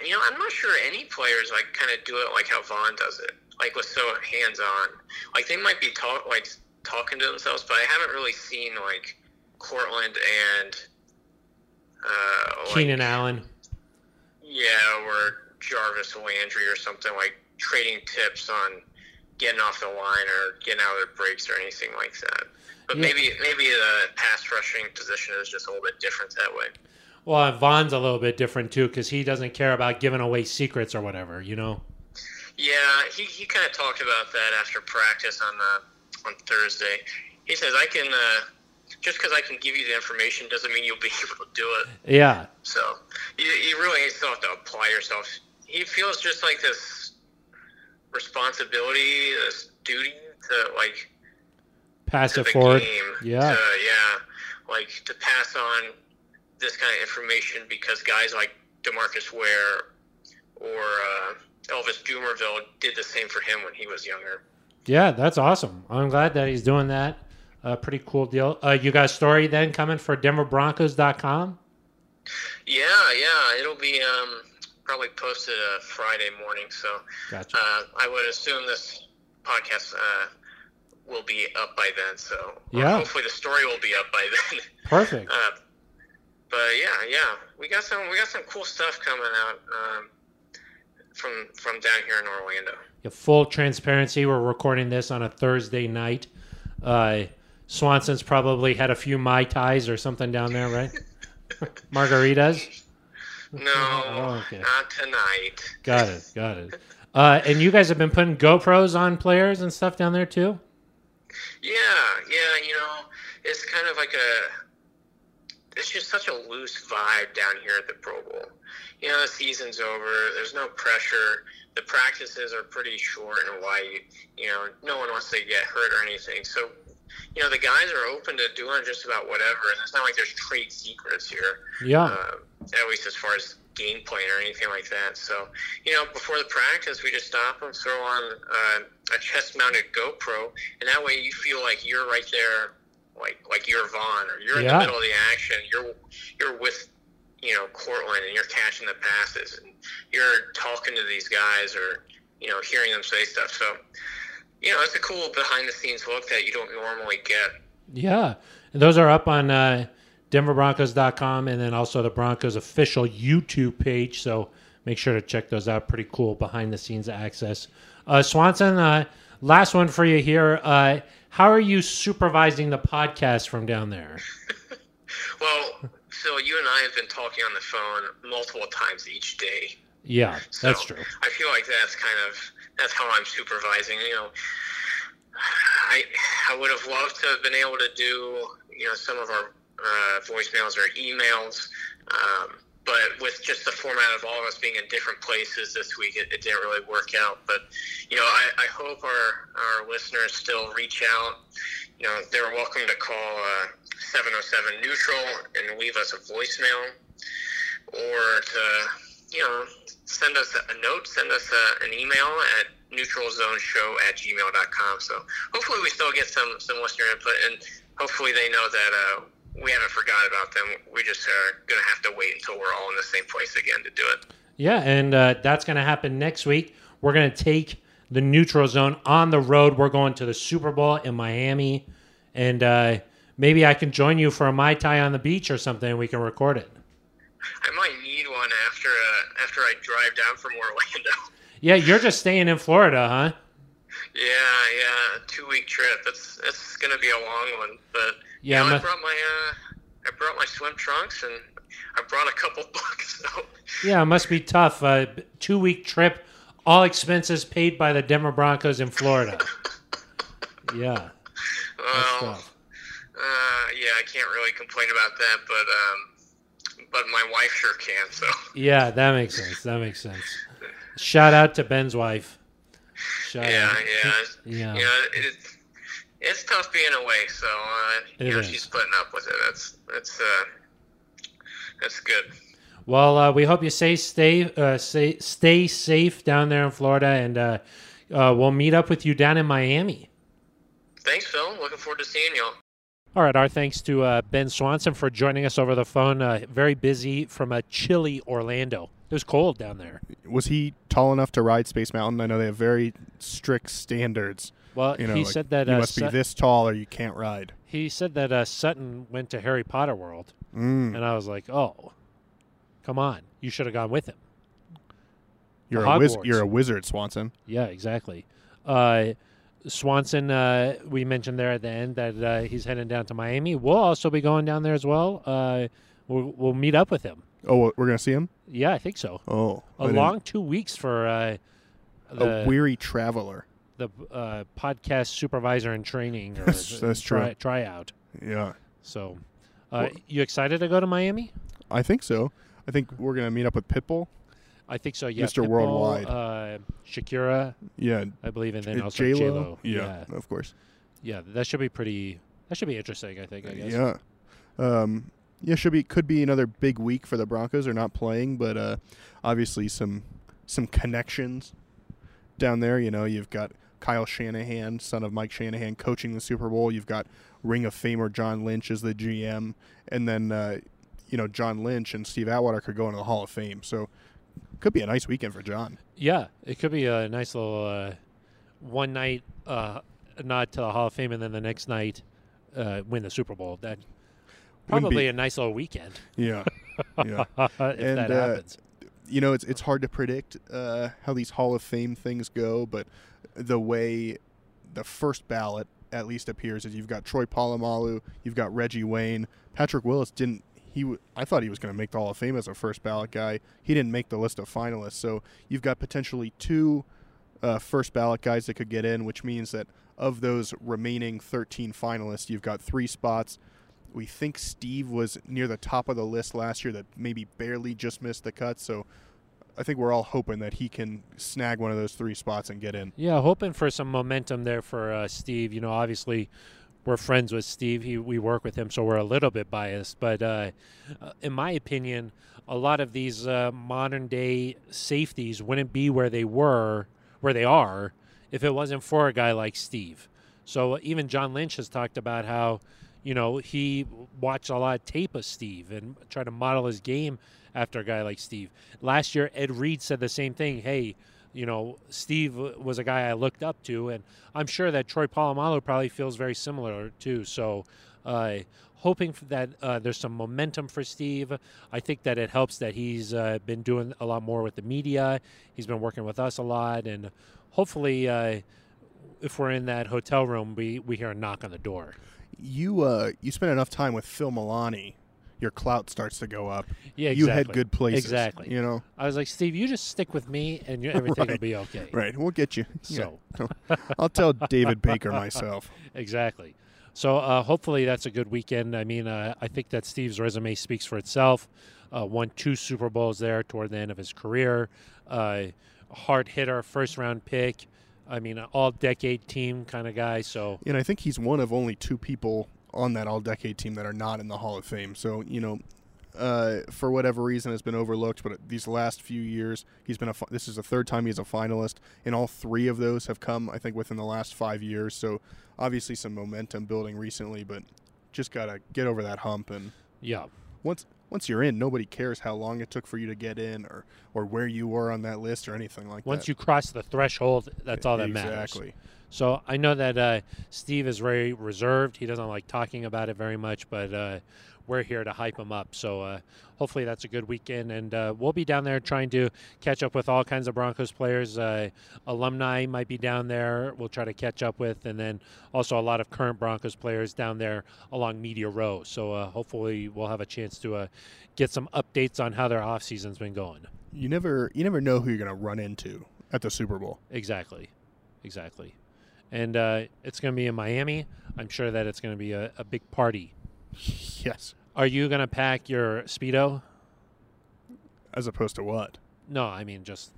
You know, I'm not sure any players like kind of do it like how Von does it, like with so hands on. Like they might be talk like talking to themselves, but I haven't really seen like Courtland and uh, like, Keenan Allen. Yeah, or Jarvis Landry or something like trading tips on getting off the line or getting out of their breaks or anything like that. But Yeah. maybe maybe the pass rushing position is just a little bit different that way. Well, Von's a little bit different too because he doesn't care about giving away secrets or whatever, you know? Yeah, he, he kind of talked about that after practice on uh, on Thursday. He says I can uh, just because I can give you the information doesn't mean you'll be able to do it. Yeah. So you, you really still have to apply yourself. He feels just like this responsibility, this duty to like Pass to it forward. Yeah. To, yeah. Like to pass on this kind of information because guys like Demarcus Ware or uh, Elvis Dumervil did the same for him when he was younger. Yeah, that's awesome. I'm glad that he's doing that. Uh, pretty cool deal. Uh, you got a story then coming for DenverBroncos.com? Yeah, yeah. It'll be um, probably posted uh, Friday morning. So Gotcha. uh, I would assume this podcast uh, will be up by then. So Yeah. hopefully the story will be up by then. Perfect. Uh, but yeah, yeah, we got some we got some cool stuff coming out um, from from down here in Orlando. Yeah, full transparency, we're recording this on a Thursday night. Uh, Swanson's probably had a few Mai Tais or something down there, right? Margaritas? No, Oh, okay. not tonight. Got it. Got it. Uh, and you guys have been putting GoPros on players and stuff down there too? Yeah, yeah, you know, it's kind of like a. It's just such a loose vibe down here at the Pro Bowl. You know, the season's over. There's no pressure. The practices are pretty short and light. You know, no one wants to get hurt or anything. So, you know, the guys are open to doing just about whatever. And it's not like there's trade secrets here. Yeah. uh, at least as far as game plan or anything like that. So, you know, before the practice, we just stop them, throw on uh, a chest-mounted GoPro, and that way you feel like you're right there, like like you're Von, or you're in Yeah. the middle of the action. You're you're with you know Courtland, and you're catching the passes, and you're talking to these guys, or you know, hearing them say stuff. So. you know, it's a cool behind the scenes look that you don't normally get. Yeah. And those are up on uh, denverbroncos.com and then also the Broncos official YouTube page. So make sure to check those out. Pretty cool behind the scenes access. Uh, Swanson, uh, last one for you here. Uh, how are you supervising the podcast from down there? Well, so you and I have been talking on the phone multiple times each day. Yeah, So that's true. I feel like that's kind of that's how I'm supervising. You know, I I would have loved to have been able to do you know some of our uh, voicemails or emails, um, but with just the format of all of us being in different places this week, it, it didn't really work out. But you know, I, I hope our our listeners still reach out. You know, they're welcome to call uh, 707 neutral and leave us a voicemail, or to you know send us a note, send us a, an email at neutralzoneshow at gmail.com. So hopefully we still get some, some listener input and hopefully they know that uh, we haven't forgot about them. We just are going to have to wait until we're all in the same place again to do it. Yeah, and uh, that's going to happen next week. We're going to take the neutral zone on the road. We're going to the Super Bowl in Miami, and uh, maybe I can join you for a mai tai on the beach or something. and We can record it. I might need one after uh, after I drive down from Orlando. Yeah, you're just staying in Florida, huh? Yeah, yeah, two week trip. It's it's gonna be a long one, but Yeah, you know, I brought my uh, I brought my swim trunks and I brought a couple books. So Yeah, it must be tough. Uh, Two week trip, all expenses paid by the Denver Broncos in Florida. Yeah, well, uh, yeah, I can't really complain about that, but um, but my wife sure can. So Yeah, that makes sense. That makes sense. Shout out to Ben's wife. Shout yeah, out. yeah, Yeah. you know, it's it's tough being away. So uh, It you know, she's putting up with it. That's that's uh, that's good. Well, uh, we hope you stay stay uh, stay stay safe down there in Florida, and uh, uh, we'll meet up with you down in Miami. Thanks, Phil. Looking forward to seeing y'all. All right, our thanks to uh, Ben Swanson for joining us over the phone. Uh, very busy from a chilly Orlando. It was cold down there. Was he tall enough to ride Space Mountain? I know they have very strict standards. Well, You know, he like, said that you uh, must be Sut- this tall or you can't ride. he said that uh, Sutton went to Harry Potter World, Mm. and I was like, oh, come on, you should have gone with him. You're a wiz- you're a wizard, Swanson. Yeah, exactly. Uh, Swanson, uh, we mentioned there at the end that uh, he's heading down to Miami. We'll also be going down there as well. Uh, we'll, we'll meet up with him. Oh, we're gonna see him. Yeah, I think so. Oh, A long two weeks for uh, the a weary traveler. The uh, podcast supervisor in training or That's- that's try, true. tryout. Yeah, So, uh, you excited to go to Miami? I think so. I think we're gonna meet up with Pitbull. I think so. Yeah, Mr. Pitbull, Worldwide. uh, Shakira, Yeah, I believe, and then uh, also J J Lo. Lo. Yeah, of course. yeah, that should be pretty. That should be interesting. I think. I guess. Yeah. Um, yeah, should be could be another big week for the Broncos. They're not playing, but uh, obviously some some connections down there. You know, you've got Kyle Shanahan, son of Mike Shanahan, coaching the Super Bowl. You've got Ring of Famer John Lynch as the GM, and then uh, you know John Lynch and Steve Atwater could go into the Hall of Fame. So could be a nice weekend for John. Yeah, it could be a nice little uh, one night uh, nod to the Hall of Fame, and then the next night uh, win the Super Bowl. That probably be- a nice little weekend Yeah, yeah. if And, that uh, happens. you know, it's it's hard to predict uh, how these Hall of Fame things go, but the way the first ballot at least appears is you've got Troy Polamalu, you've got Reggie Wayne, Patrick Willis didn't. He, I thought he was going to make the Hall of Fame as a first ballot guy. He didn't make the list of finalists, so you've got potentially two uh, first ballot guys that could get in, which means that of those remaining 13 finalists, you've got three spots. We think Steve was near the top of the list last year, that maybe barely just missed the cut. So I think we're all hoping that he can snag one of those three spots and get in. Yeah, hoping for some momentum there for uh, Steve. You know, obviously we're friends with Steve. He, we work with him, so we're a little bit biased. But uh, uh, in my opinion, a lot of these uh, modern day safeties wouldn't be where they were, where they are, if it wasn't for a guy like Steve. So even John Lynch has talked about how, you know, he watched a lot of tape of Steve and tried to model his game after a guy like Steve. Last year, Ed Reed said the same thing. Hey, you know, Steve was a guy I looked up to, and I'm sure that Troy Polamalu probably feels very similar too. So, uh, hoping that uh, there's some momentum for Steve. I think that it helps that he's uh, been doing a lot more with the media. He's been working with us a lot, and hopefully, uh, if we're in that hotel room, we we hear a knock on the door. You uh, you spend enough time with Phil Milani, your clout starts to go up. Yeah, You had exactly. good places. Exactly. You know. I was like, Steve, you just stick with me, and you, everything will be okay. Right. We'll get you. So. Yeah. I'll tell David Baker myself. Exactly. So uh, hopefully that's a good weekend. I mean, uh, I think that Steve's resume speaks for itself. Uh, won two Super Bowls there toward the end of his career. Uh, hard hitter, first round pick. I mean, all decade team kind of guy. So And I think he's one of only two people on that all decade team that are not in the Hall of Fame. So, you know, uh, for whatever reason has been overlooked, but these last few years, he's been a fi- this is the third time he's a finalist, and all three of those have come, I think, within the last five years. So, obviously, some momentum building recently, but just gotta get over that hump. And yeah, once once you're in, nobody cares how long it took for you to get in, or or where you were on that list, or anything like once that. Once you cross the threshold, that's all that matters. exactly. So I know that uh, Steve is very reserved. He doesn't like talking about it very much, but uh, we're here to hype him up. So uh, hopefully that's a good weekend, and uh, we'll be down there trying to catch up with all kinds of Broncos players. Uh, alumni might be down there. We'll try to catch up with, and then also a lot of current Broncos players down there along Media Row. So uh, hopefully we'll have a chance to uh, get some updates on how their off season's been going. You never you never know who you're gonna run into at the Super Bowl. Exactly, exactly. And uh, it's going to be in Miami. I'm sure that it's going to be a, a big party. yes. Are you going to pack your speedo? As opposed to what? No, I mean just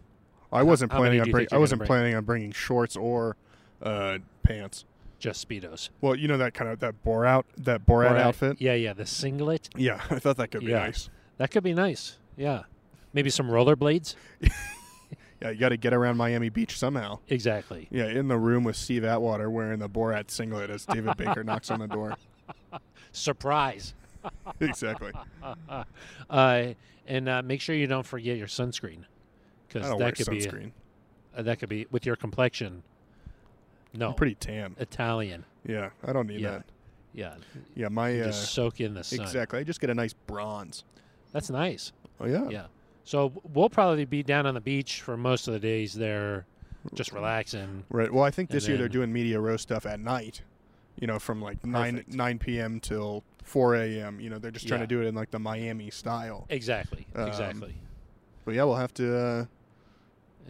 I wasn't how many planning do on you bring, think I you're wasn't gonna bring? planning on bringing shorts or uh, pants. just speedos. Well, you know that kind of that Borat that Borat, Or, uh, outfit. Yeah, yeah, the singlet. Yeah, I thought that could be Yeah. nice. That could be nice. Yeah, maybe some rollerblades. Yeah, you got to get around Miami Beach somehow. Exactly. Yeah, in the room with Steve Atwater wearing the Borat singlet as David Baker knocks on the door. Surprise. exactly. Uh, and uh, make sure you don't forget your sunscreen, because that could be sunscreen. uh, that could be with your complexion. No, I'm pretty tan. Italian. Yeah, I don't need Yeah. that. Yeah, Yeah, my uh, just soak in the sun. exactly. I just get a nice bronze. That's nice. Oh yeah. Yeah. So we'll probably be down on the beach for most of the days there, just relaxing. Right. Well, I think this year they're doing media row stuff at night. You know, from like nine Perfect. nine p.m. till four a.m. You know, they're just trying Yeah. to do it in like the Miami style. Exactly. Um, exactly. But yeah, we'll have to uh,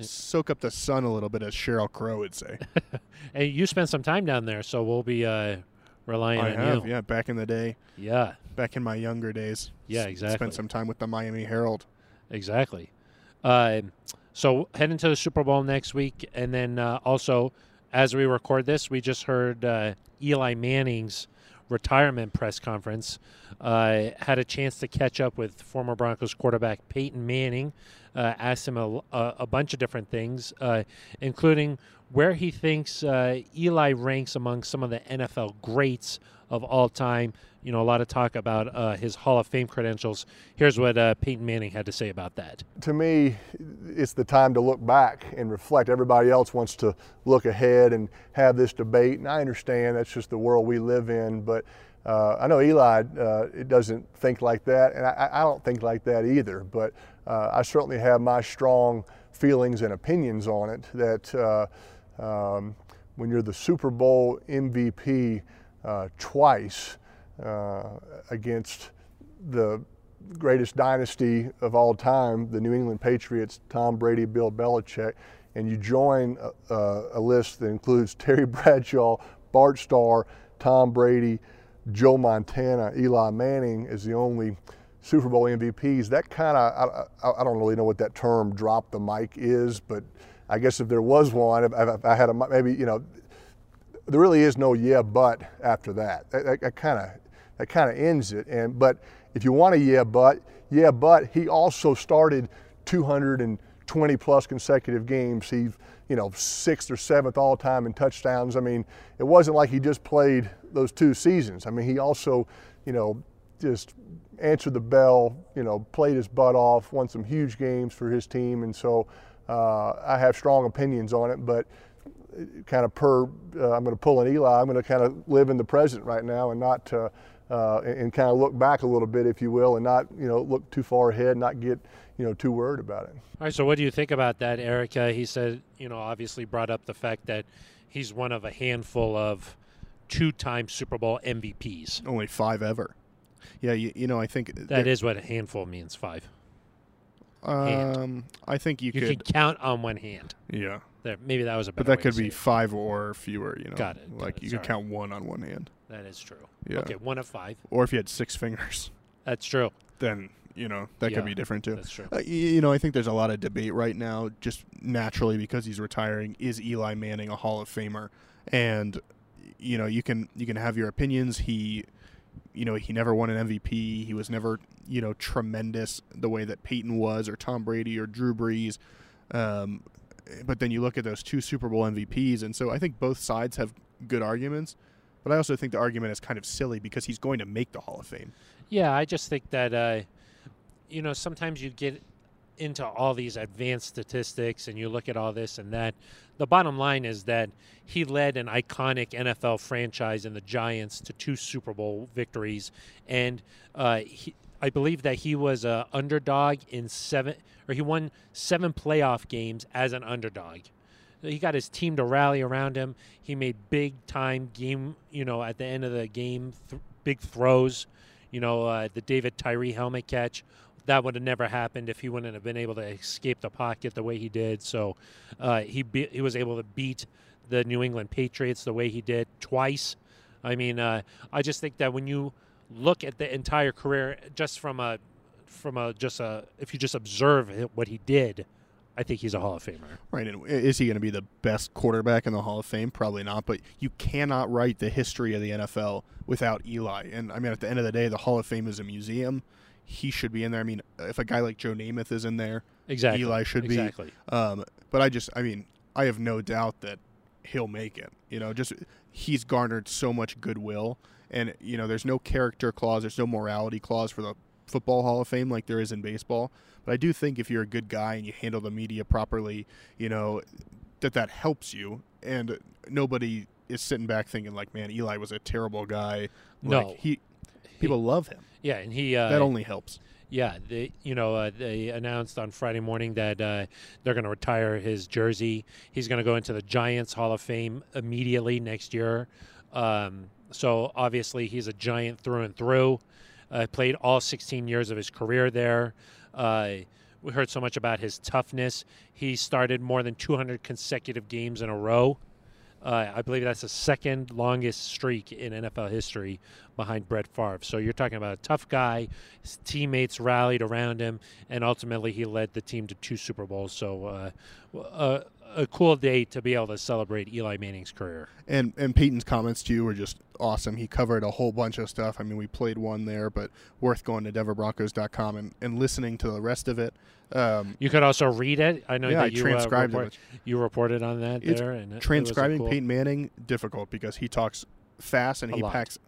soak up the sun a little bit, as Sheryl Crow would say. And you spent some time down there, so we'll be uh, relying I on have, you. yeah, back in the day, Yeah. back in my younger days. Yeah, exactly. Spent some time with the Miami Herald. Exactly. Uh, so heading to the Super Bowl next week, and then uh, also, as we record this, we just heard uh, Eli Manning's retirement press conference. Uh, had a chance to catch up with former Broncos quarterback Peyton Manning. Uh, asked him a, a, bunch of different things, uh, including where he thinks Eli ranks among some of the NFL greats of all time. You know, a lot of talk about uh, his Hall of Fame credentials. Here's what uh, Peyton Manning had to say about that. to me, it's the time to look back and reflect. Everybody else wants to look ahead and have this debate, and I understand that's just the world we live in. But uh, I know Eli uh, doesn't think like that, and I, I don't think like that either. But uh, I certainly have my strong feelings and opinions on it. That uh, um, when you're the Super Bowl MVP twice Uh, against the greatest dynasty of all time, the New England Patriots, Tom Brady, Bill Belichick, and you join a, a, list that includes Terry Bradshaw, Bart Starr, Tom Brady, Joe Montana, Eli Manning as the only Super Bowl MVPs. That kind of, I, I, I don't really know what that term drop the mic is, but I guess if there was one, if, if I had a, maybe, you know, there really is no yeah but after that. That kind of that kind of ends it. And but if you want a yeah but, yeah but he also started 220 plus consecutive games. He you know sixth or seventh all time in touchdowns. I mean, it wasn't like he just played those two seasons. I mean, he also you know just answered the bell. You know, played his butt off, won some huge games for his team, and so. uh, I have strong opinions on it, but kind of per, uh, I'm going to pull an Eli. I'm going to kind of live in the present right now and not, uh, uh, and, and kind of look back a little bit, if you will, and not, you know, look too far ahead, not get, you know, too worried about it. All right. So, what do you think about that, Erica? He said, you know, obviously brought up the fact that he's one of a handful of two-time Super Bowl MVPs. Only five ever. Yeah, you, you know, I think that is what a handful means. Five. hand. Um, I think you, You could. can count on one hand. yeah, There, maybe that was a better but that could be five or fewer. You know, Got it, got Like it, you sorry. could count one on one hand, That is true. Yeah. Okay, one of five. or if you had six fingers, That's true. then you know that Yeah, could be different too. That's true. Uh, you know, I think there's a lot of debate right now, just naturally because he's retiring. Is Eli Manning a Hall of Famer? And you know, you can you can have your opinions. He, you know, he never won an MVP. He was never you know tremendous the way that Peyton was, or Tom Brady, or Drew Brees. Um, but then you look at those two Super Bowl MVPs, and so I think both sides have good arguments. But I also think the argument is kind of silly because he's going to make the Hall of Fame. Yeah, I just think that uh, you know sometimes you get into all these advanced statistics and you look at all this and that. The bottom line is that he led an iconic NFL franchise in the Giants to two Super Bowl victories, and uh, he, I believe that he was a underdog in seven, or he won seven playoff games as an underdog. He got his team to rally around him. He made big time game, you know, at the end of the game, th- big throws. You know, uh, the David Tyree helmet catch. That would have never happened if he wouldn't have been able to escape the pocket the way he did. So uh, he be- he was able to beat the New England Patriots the way he did twice. I mean, uh, I just think that when you look at the entire career, just from a from a just a if you just observe what he did, I think he's a Hall of Famer. Right. And is he going to be the best quarterback in the Hall of Fame? Probably not. But you cannot write the history of the NFL without Eli. And I mean, at the end of the day, the Hall of Fame is a museum. He should be in there. I mean, if a guy like Joe Namath is in there, Exactly. Eli should be. exactly. Um, but I just, I mean, I have no doubt that he'll make it. You know, just he's garnered so much goodwill, and you know, there's no character clause, there's no morality clause for the football Hall of Fame like there is in baseball. But I do think if you're a good guy and you handle the media properly, you know, that that helps you, and nobody is sitting back thinking like, man, Eli was a terrible guy. Like, No. he people love him. Yeah, and he uh, that only helps. Yeah, they you know uh, they announced on Friday morning that uh, they're going to retire his jersey. He's going to go into the Giants Hall of Fame immediately next year. Um, so obviously he's a Giant through and through. Uh, played all 16 years of his career there. Uh, we heard so much about his toughness. He started more than 200 consecutive games in a row. Uh, I believe that's the second longest streak in NFL history behind Brett Favre. So you're talking about a tough guy. His teammates rallied around him, and ultimately he led the team to two Super Bowls. So uh, a, a cool day to be able to celebrate Eli Manning's career. And and Peyton's comments to you were just awesome. He covered a whole bunch of stuff. I mean, we played one there, but worth going to DenverBroncos.com and, and listening to the rest of it. Um, You could also read it. I know Yeah, that I you transcribed uh, it. report, you reported on that It's there. And transcribing cool- Peyton Manning difficult because he talks fast and A he lot. packs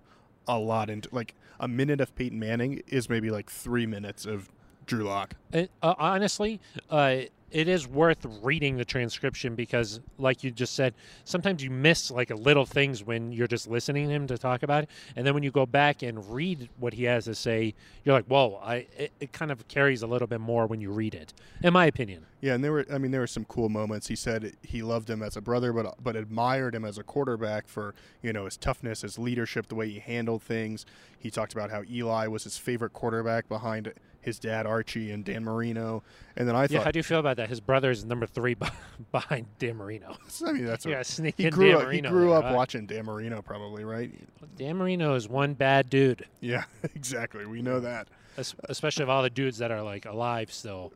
a lot into like a minute of Peyton Manning is maybe like three minutes of Drew Lock. Uh, honestly, uh, it is worth reading the transcription because, like you just said, sometimes you miss like little things when you're just listening to him to talk about it, and then when you go back and read what he has to say, you're like, "Whoa!" I it, it kind of carries a little bit more when you read it, in my opinion. Yeah, and there were I mean there were some cool moments. He said he loved him as a brother, but but admired him as a quarterback for you know his toughness, his leadership, the way he handled things. He talked about how Eli was his favorite quarterback behind his dad Archie and Dan Marino. And then I thought, Yeah, how do you feel about that? His brother is number three behind Dan Marino. I mean that's Yeah, sneak he grew Dan up. He Marino grew there, up huh? watching Dan Marino, probably right. Dan Marino is one bad dude, Yeah, exactly. We know that. es- especially of all the dudes that are like alive still.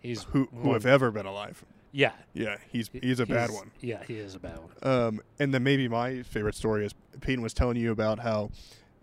He's Who who one- have ever been alive? yeah, Yeah, he's he's a bad one. Yeah, he is a bad one. Um, and then maybe my favorite story is Peyton was telling you about how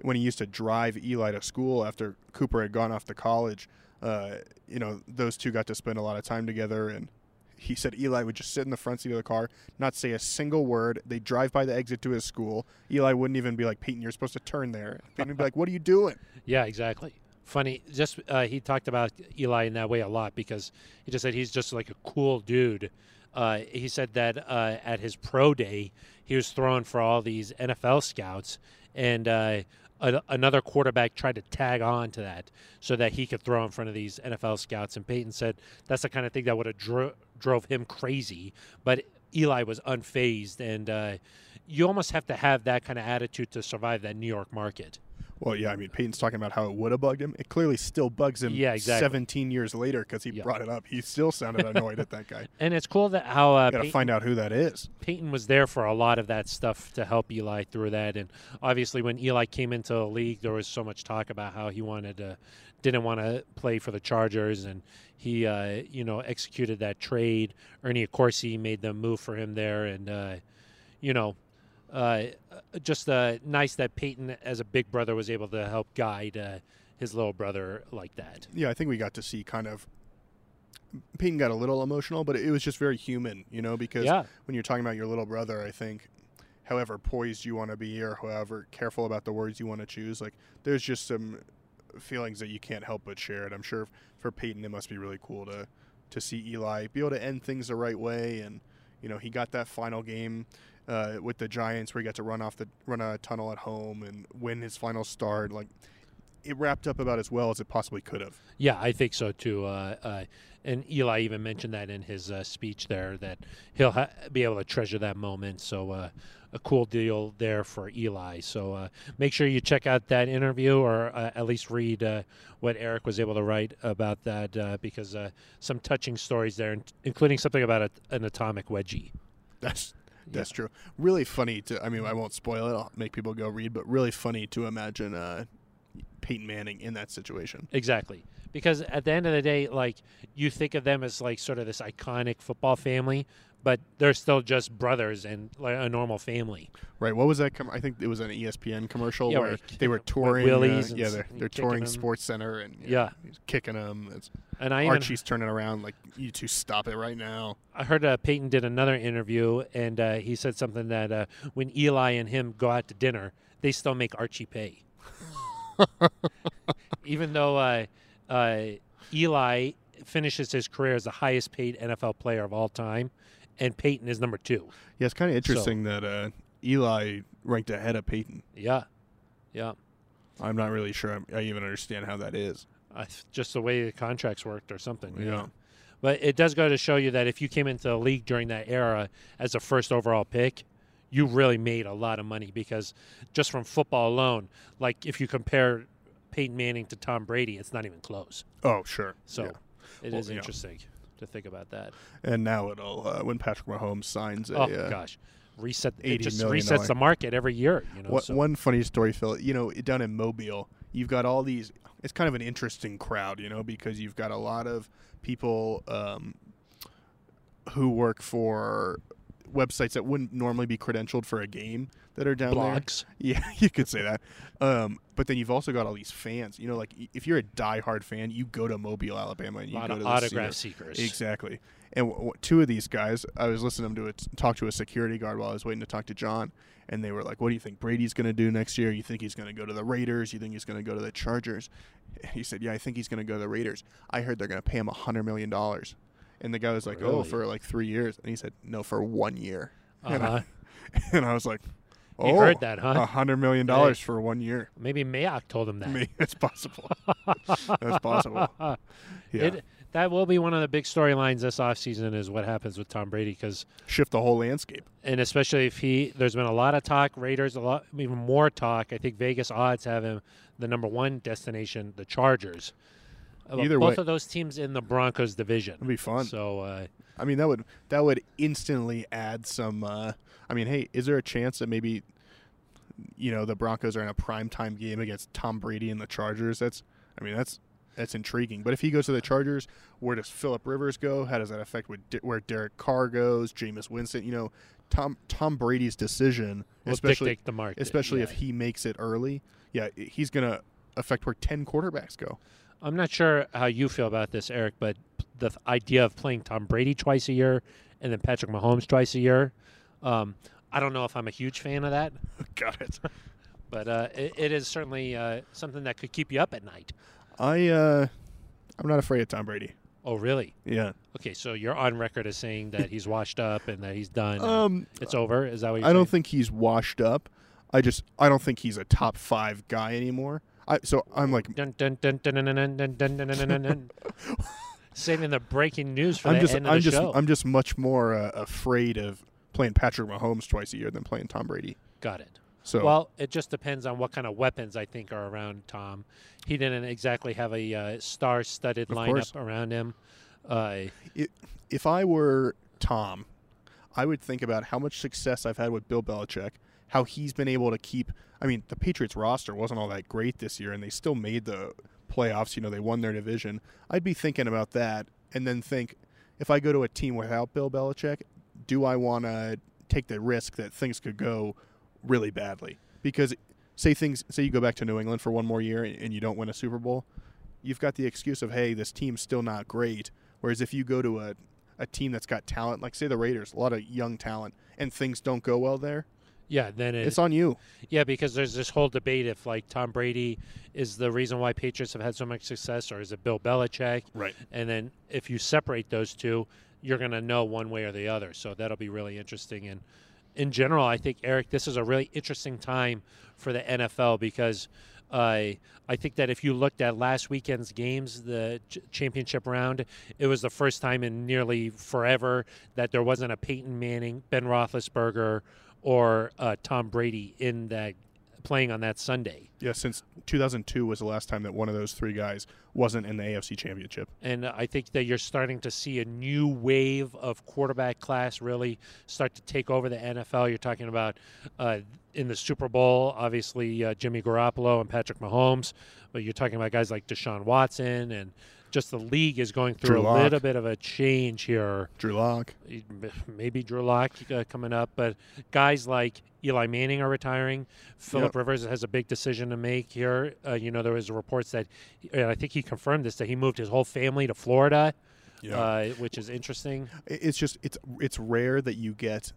when he used to drive Eli to school after Cooper had gone off to college, uh, you know, those two got to spend a lot of time together. And he said Eli would just sit in the front seat of the car, not say a single word. They'd drive by the exit to his school. Eli wouldn't even be like, Peyton, you're supposed to turn there. Peyton would be like, what are you doing? Yeah, exactly. funny. Just uh, he talked about Eli in that way a lot because he just said he's just like a cool dude. Uh, he said that uh, at his pro day, he was throwing for all these NFL scouts, and uh, a, another quarterback tried to tag on to that so that he could throw in front of these NFL scouts. And Peyton said that's the kind of thing that would have dro- drove him crazy, but Eli was unfazed, and uh, you almost have to have that kind of attitude to survive that New York market. Well, yeah, I mean, Peyton's talking about how it would have bugged him. It clearly still bugs him Yeah, exactly. 17 years later because he Yeah. brought it up. He still sounded annoyed at that guy. And it's cool that how uh, Got to find out who that is. Peyton was there for a lot of that stuff to help Eli through that. And obviously, when Eli came into the league, there was so much talk about how he wanted to, didn't want to play for the Chargers, and he, uh, you know, executed that trade. Ernie Accorsi made the move for him there, and uh, you know, uh, just uh, nice that Peyton, as a big brother, was able to help guide uh, his little brother like that. Yeah, I think we got to see kind of. Peyton got a little emotional, but it was just very human, you know, because Yeah. when you're talking about your little brother, I think, however poised you want to be or however careful about the words you want to choose, like there's just some feelings that you can't help but share. And I'm sure for Peyton, it must be really cool to to see Eli be able to end things the right way. And you know, he got that final game uh, with the Giants where he got to run off the run a tunnel at home and win his final start. Like it wrapped up about as well as it possibly could have. Yeah, I think so too. Uh, uh, and Eli even mentioned that in his uh, speech there that he'll ha- be able to treasure that moment. So uh, a cool deal there for Eli. So uh, make sure you check out that interview or uh, at least read uh, what Aric was able to write about that uh, because uh, some touching stories there, including something about a, an atomic wedgie. That's that's true. Really funny to. I mean, I won't spoil it. I'll make people go read, but really funny to imagine uh, Peyton Manning in that situation. Exactly. Because at the end of the day, like you think of them as like sort of this iconic football family, but they're still just brothers and like a normal family. Right? What was that? Com- I think it was an ESPN commercial Yeah, where where they were touring. uh, yeah, they're, they're touring them. Sports Center and Yeah. know, he's kicking them. It's, And I even Archie's turning around like, "You two stop it right now." I heard uh, Peyton did another interview, and uh, he said something that uh, when Eli and him go out to dinner, they still make Archie pay, even though uh, uh, Eli finishes his career as the highest paid NFL player of all time, and Peyton is number two. Yeah, it's kind of interesting that uh, Eli ranked ahead of Peyton. Yeah, yeah. I'm not really sure I, I even understand how that is. Uh, just the way the contracts worked or something. Yeah. But it does go to show you that if you came into the league during that era as a first overall pick, you really made a lot of money because just from football alone, like if you compare Peyton Manning to Tom Brady, it's not even close. Oh, sure. So Yeah. it Well, is yeah. interesting to think about that. And now it'll uh, when Patrick Mahomes signs a. oh uh, gosh, reset it just resets the market every year. You know, What, so- One funny story, Phil. You know, down in Mobile, you've got all these. It's kind of an interesting crowd, you know, because you've got a lot of people um, who work for websites that wouldn't normally be credentialed for a game that are down there. blogs. Yeah, you could say that. Um, but then you've also got all these fans. You know, like if you're a diehard fan, you go to Mobile, Alabama, and A you lot go of to the autograph Cedar. seekers. Exactly. And w- w- two of these guys, I was listening to it talk to a security guard while I was waiting to talk to John, and they were like, "What do you think Brady's going to do next year? You think he's going to go to the Raiders? You think he's going to go to the Chargers?" And he said, "Yeah, I think he's going to go to the Raiders. I heard they're going to pay him a hundred million dollars." And the guy was like, "Oh, for like three years," and he said, "No, for one year." And, Uh-huh. I, and I was like, "Oh, You heard that, huh? A hundred million dollars for one year." Maybe Mayock told him that. Maybe it's possible. That's possible. Yeah. It, that will be one of the big storylines this offseason is what happens with Tom Brady because Shift the whole landscape. and especially if he there's been a lot of talk Raiders a lot even more talk I think Vegas odds have him the number one destination the Chargers Either both way- of those teams in the Broncos division It'd be fun. so uh, I mean, that would that would instantly add some. Uh, I mean, hey, is there a chance that maybe, you know, the Broncos are in a prime time game against Tom Brady and the Chargers? That's, I mean, that's that's intriguing. But if he goes to the Chargers, where does Philip Rivers go? How does that affect where Derek Carr goes? Jameis Winston, you know, Tom Tom Brady's decision, will especially the market especially yeah. if he makes it early. Yeah, he's gonna affect where ten quarterbacks go. I'm not sure how you feel about this Aric but the th- idea of playing Tom Brady twice a year and then Patrick Mahomes twice a year um, I don't know if I'm a huge fan of that Got it. but uh, it, it is certainly uh, something that could keep you up at night I uh, I'm not afraid of Tom Brady. Oh, really? Yeah. Okay, so you're on record as saying that he's washed up and that he's done. Um, it's over. Is that what you're I don't think he's washed up. I just I don't think he's a top five guy anymore. I so I'm like Dun, dun, dun, dun, dun, dun, dun, dun, dun, dun, dun, dun, dun. Saving the breaking news for I'm the just end of I'm the just show. I'm just much more uh, afraid of playing Patrick Mahomes twice a year than playing Tom Brady. Got it. So Well, it just depends on what kind of weapons I think are around Tom. He didn't exactly have a uh, star-studded lineup course. around him. Uh, if I were Tom, I would think about how much success I've had with Bill Belichick, how he's been able to keep. I mean, the Patriots roster wasn't all that great this year, and they still made the playoffs. You know, they won their division. I'd be thinking about that, and then think if I go to a team without Bill Belichick, do I want to take the risk that things could go really badly? Because say things, say you go back to New England for one more year and you don't win a Super Bowl, you've got the excuse of hey, this team's still not great. Whereas if you go to a a team that's got talent, like say the Raiders, a lot of young talent, and things don't go well there, yeah, then it, it's on you. yeah, because there's this whole debate if like Tom Brady is the reason why Patriots have had so much success, or is it Bill Belichick? Right. And then if you separate those two, you're going to know one way or the other. So that'll be really interesting. And in general, I think Aric, this is a really interesting time for the NFL because uh, I think that if you looked at last weekend's games, the ch- championship round, it was the first time in nearly forever that there wasn't a Peyton Manning, Ben Roethlisberger, or uh, Tom Brady in that playing on that Sunday. Yeah, since 2002 was the last time that one of those three guys wasn't in the AFC Championship. And I think that you're starting to see a new wave of quarterback class really start to take over the NFL. You're talking about uh, in the Super Bowl, obviously uh, Jimmy Garoppolo and Patrick Mahomes, but you're talking about guys like Deshaun Watson and just the league is going through Drew a Lock. little bit of a change here. Drew Lock. Maybe Drew Lock uh, coming up, but guys like Eli Manning are retiring. Philip Yep. Rivers has a big decision to make here. Uh, you know, there was reports that, and I think he confirmed this, that he moved his whole family to Florida, uh, which is interesting. It's just it's it's rare that you get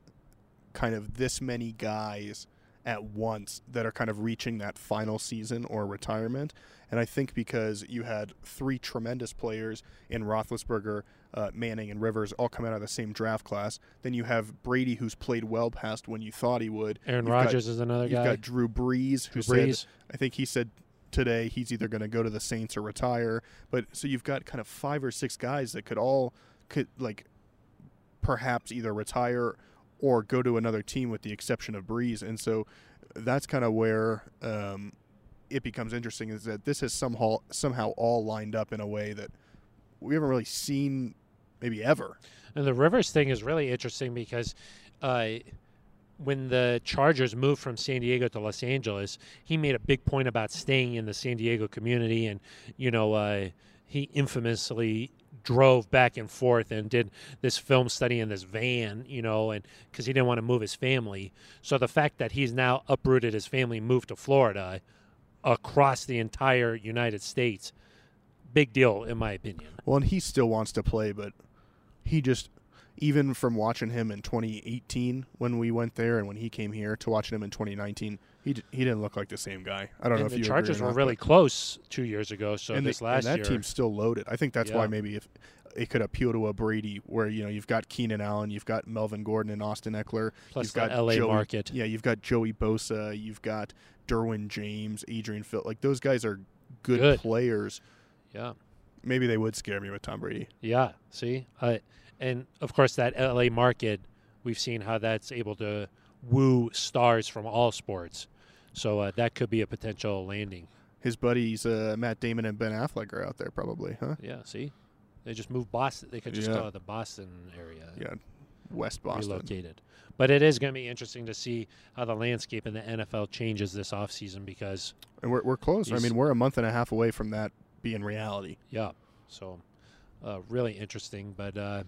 kind of this many guys at once that are kind of reaching that final season or retirement. And I think because you had three tremendous players in Roethlisberger, uh, Manning, and Rivers all come out of the same draft class, then you have Brady, who's played well past when you thought he would. Aaron You've got- Rodgers is another guy. You've got Drew Brees, who Drew Brees. said, I think he said today he's either going to go to the Saints or retire. But so you've got kind of five or six guys that could all could like perhaps either retire or go to another team, with the exception of Brees. And so that's kind of where um, it becomes interesting is that this has somehow somehow all lined up in a way that we haven't really seen maybe ever. And the Rivers thing is really interesting because uh, when the Chargers moved from San Diego to Los Angeles, he made a big point about staying in the San Diego community, and you know uh, he infamously drove back and forth and did this film study in this van, you know, and because he didn't want to move his family. So the fact that he's now uprooted his family, moved to Florida, across the entire United States, big deal in my opinion. Well, and he still wants to play, but he just even from watching him in 2018 when we went there and when he came here to watching him in 2019, he d- he didn't look like the same guy. I don't know if the you Chargers were not, really close two years ago. So and, this the- last and that year, team's still loaded. I think that's why maybe if it could appeal to a Brady, where you know you've got Keenan Allen, you've got Melvin Gordon and Austin Ekeler, plus you've the got LA Joey, market. Yeah, you've got Joey Bosa, you've got Derwin James, Adrian Phil. Like those guys are good, Good. players. Yeah, Maybe they would scare me with Tom Brady. yeah. See, uh, and of course that LA market, we've seen how that's able to woo stars from all sports. So uh, that could be a potential landing. His buddies uh, Matt Damon and Ben Affleck are out there probably, huh? Yeah. See, they just moved Boston. They could just Yeah. go to the Boston area. Yeah, West Boston. relocated. But it is going to be interesting to see how the landscape in the NFL changes this offseason because, And we're, we're close. I mean, we're a month and a half away from that being reality. yeah, so uh, really interesting. But uh,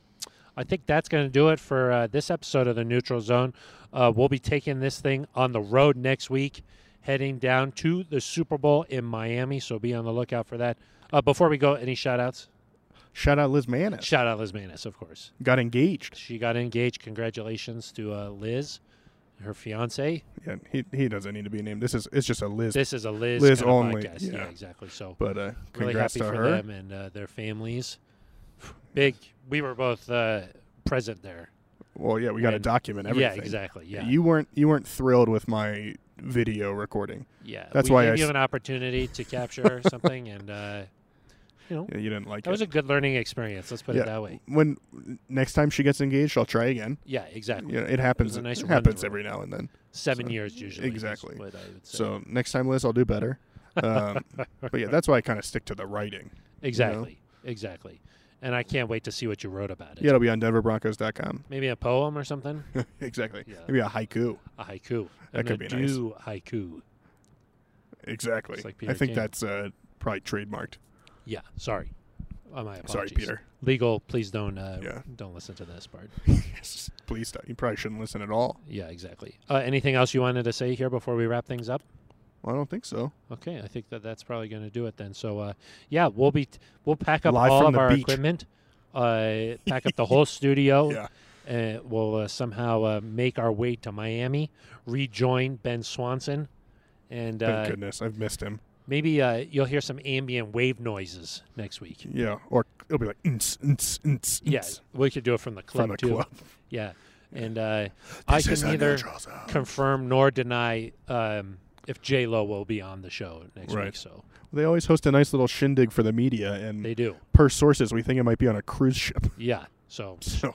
I think that's going to do it for uh, this episode of the Neutral Zone. Uh, we'll be taking this thing on the road next week, heading down to the Super Bowl in Miami. So be on the lookout for that. Uh, before we go, any shout outs? Shout out Liz Manis. Shout out Liz Manis, of course. Got engaged. She got engaged. Congratulations to uh, Liz. her fiance. Yeah, he he doesn't need to be named. This is it's just a Liz. This is a Liz, Liz only, yeah. Yeah. exactly. So but uh, really happy to for her. them and uh, their families. Big. We were both uh, present there. Well, yeah, we got to And- document everything. Yeah, exactly. Yeah, You weren't you weren't thrilled with my video recording. yeah. that's we why gave I gave you s- an opportunity to capture something, and uh, you know Yeah, you didn't like that it. was a good learning experience. Let's put Yeah. it that way. when next time she gets engaged, I'll try again. Yeah, exactly. You know, it happens. a nice it happens every now and then. Seven So- years usually. is exactly. what I would say. So next time, Liz, I'll do better. Um, but yeah, that's why I kind of stick to the writing. exactly, exactly. And I can't wait to see what you wrote about it. Yeah, it'll be on DenverBroncos.com. Maybe a poem or something. exactly. Yeah. Maybe a haiku. A haiku. That I'm could be nice. do haiku. Exactly. Like I think King. that's uh, probably trademarked. Yeah. Sorry. Oh, my apologies. Sorry, Peter. Legal. Please don't. Uh, Yeah. Don't listen to this part. Yes, Please stop. You probably shouldn't listen at all. Yeah. Exactly. Uh, anything else you wanted to say here before we wrap things up? Well, I don't think so. Okay, I think that that's probably going to do it then. So, uh, yeah, we'll be t- we'll pack up Live all from of the our beach. equipment, uh, pack up the whole studio. Yeah. Uh, we'll uh, somehow uh, make our way to Miami, rejoin Ben Swanson, and Thank uh, goodness. I've missed him. maybe uh, you'll hear some ambient wave noises next week. Yeah. Or it'll be like, "Nts, nts, nts, Yeah, nts," we could do it from the club from the too. club. Yeah, and uh, I This can is neither confirm nor deny um, if J Lo will be on the show next Right. week. So They always host a nice little shindig for the media, and they do. per sources, we think it might be on a cruise ship. Yeah. So So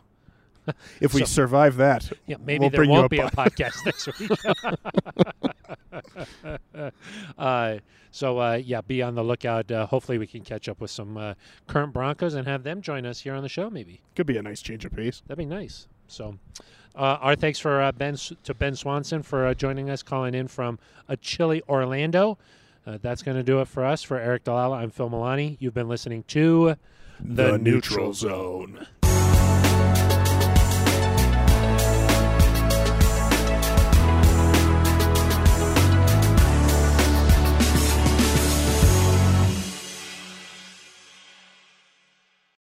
if we So- survive that, Yeah, maybe We'll there bring you won't a be a podcast next week. uh, so uh, yeah, be on the lookout. Uh, hopefully, we can catch up with some uh, current Broncos and have them join us here on the show. Maybe could be a nice change of pace. that'd be nice. So, our thanks for uh, Ben to Ben Swanson for uh, joining us, calling in from a chilly Orlando. Uh, that's going to do it for us. For Aric DiLalla, I'm Phil Milani. You've been listening to The Neutral Zone. Zone.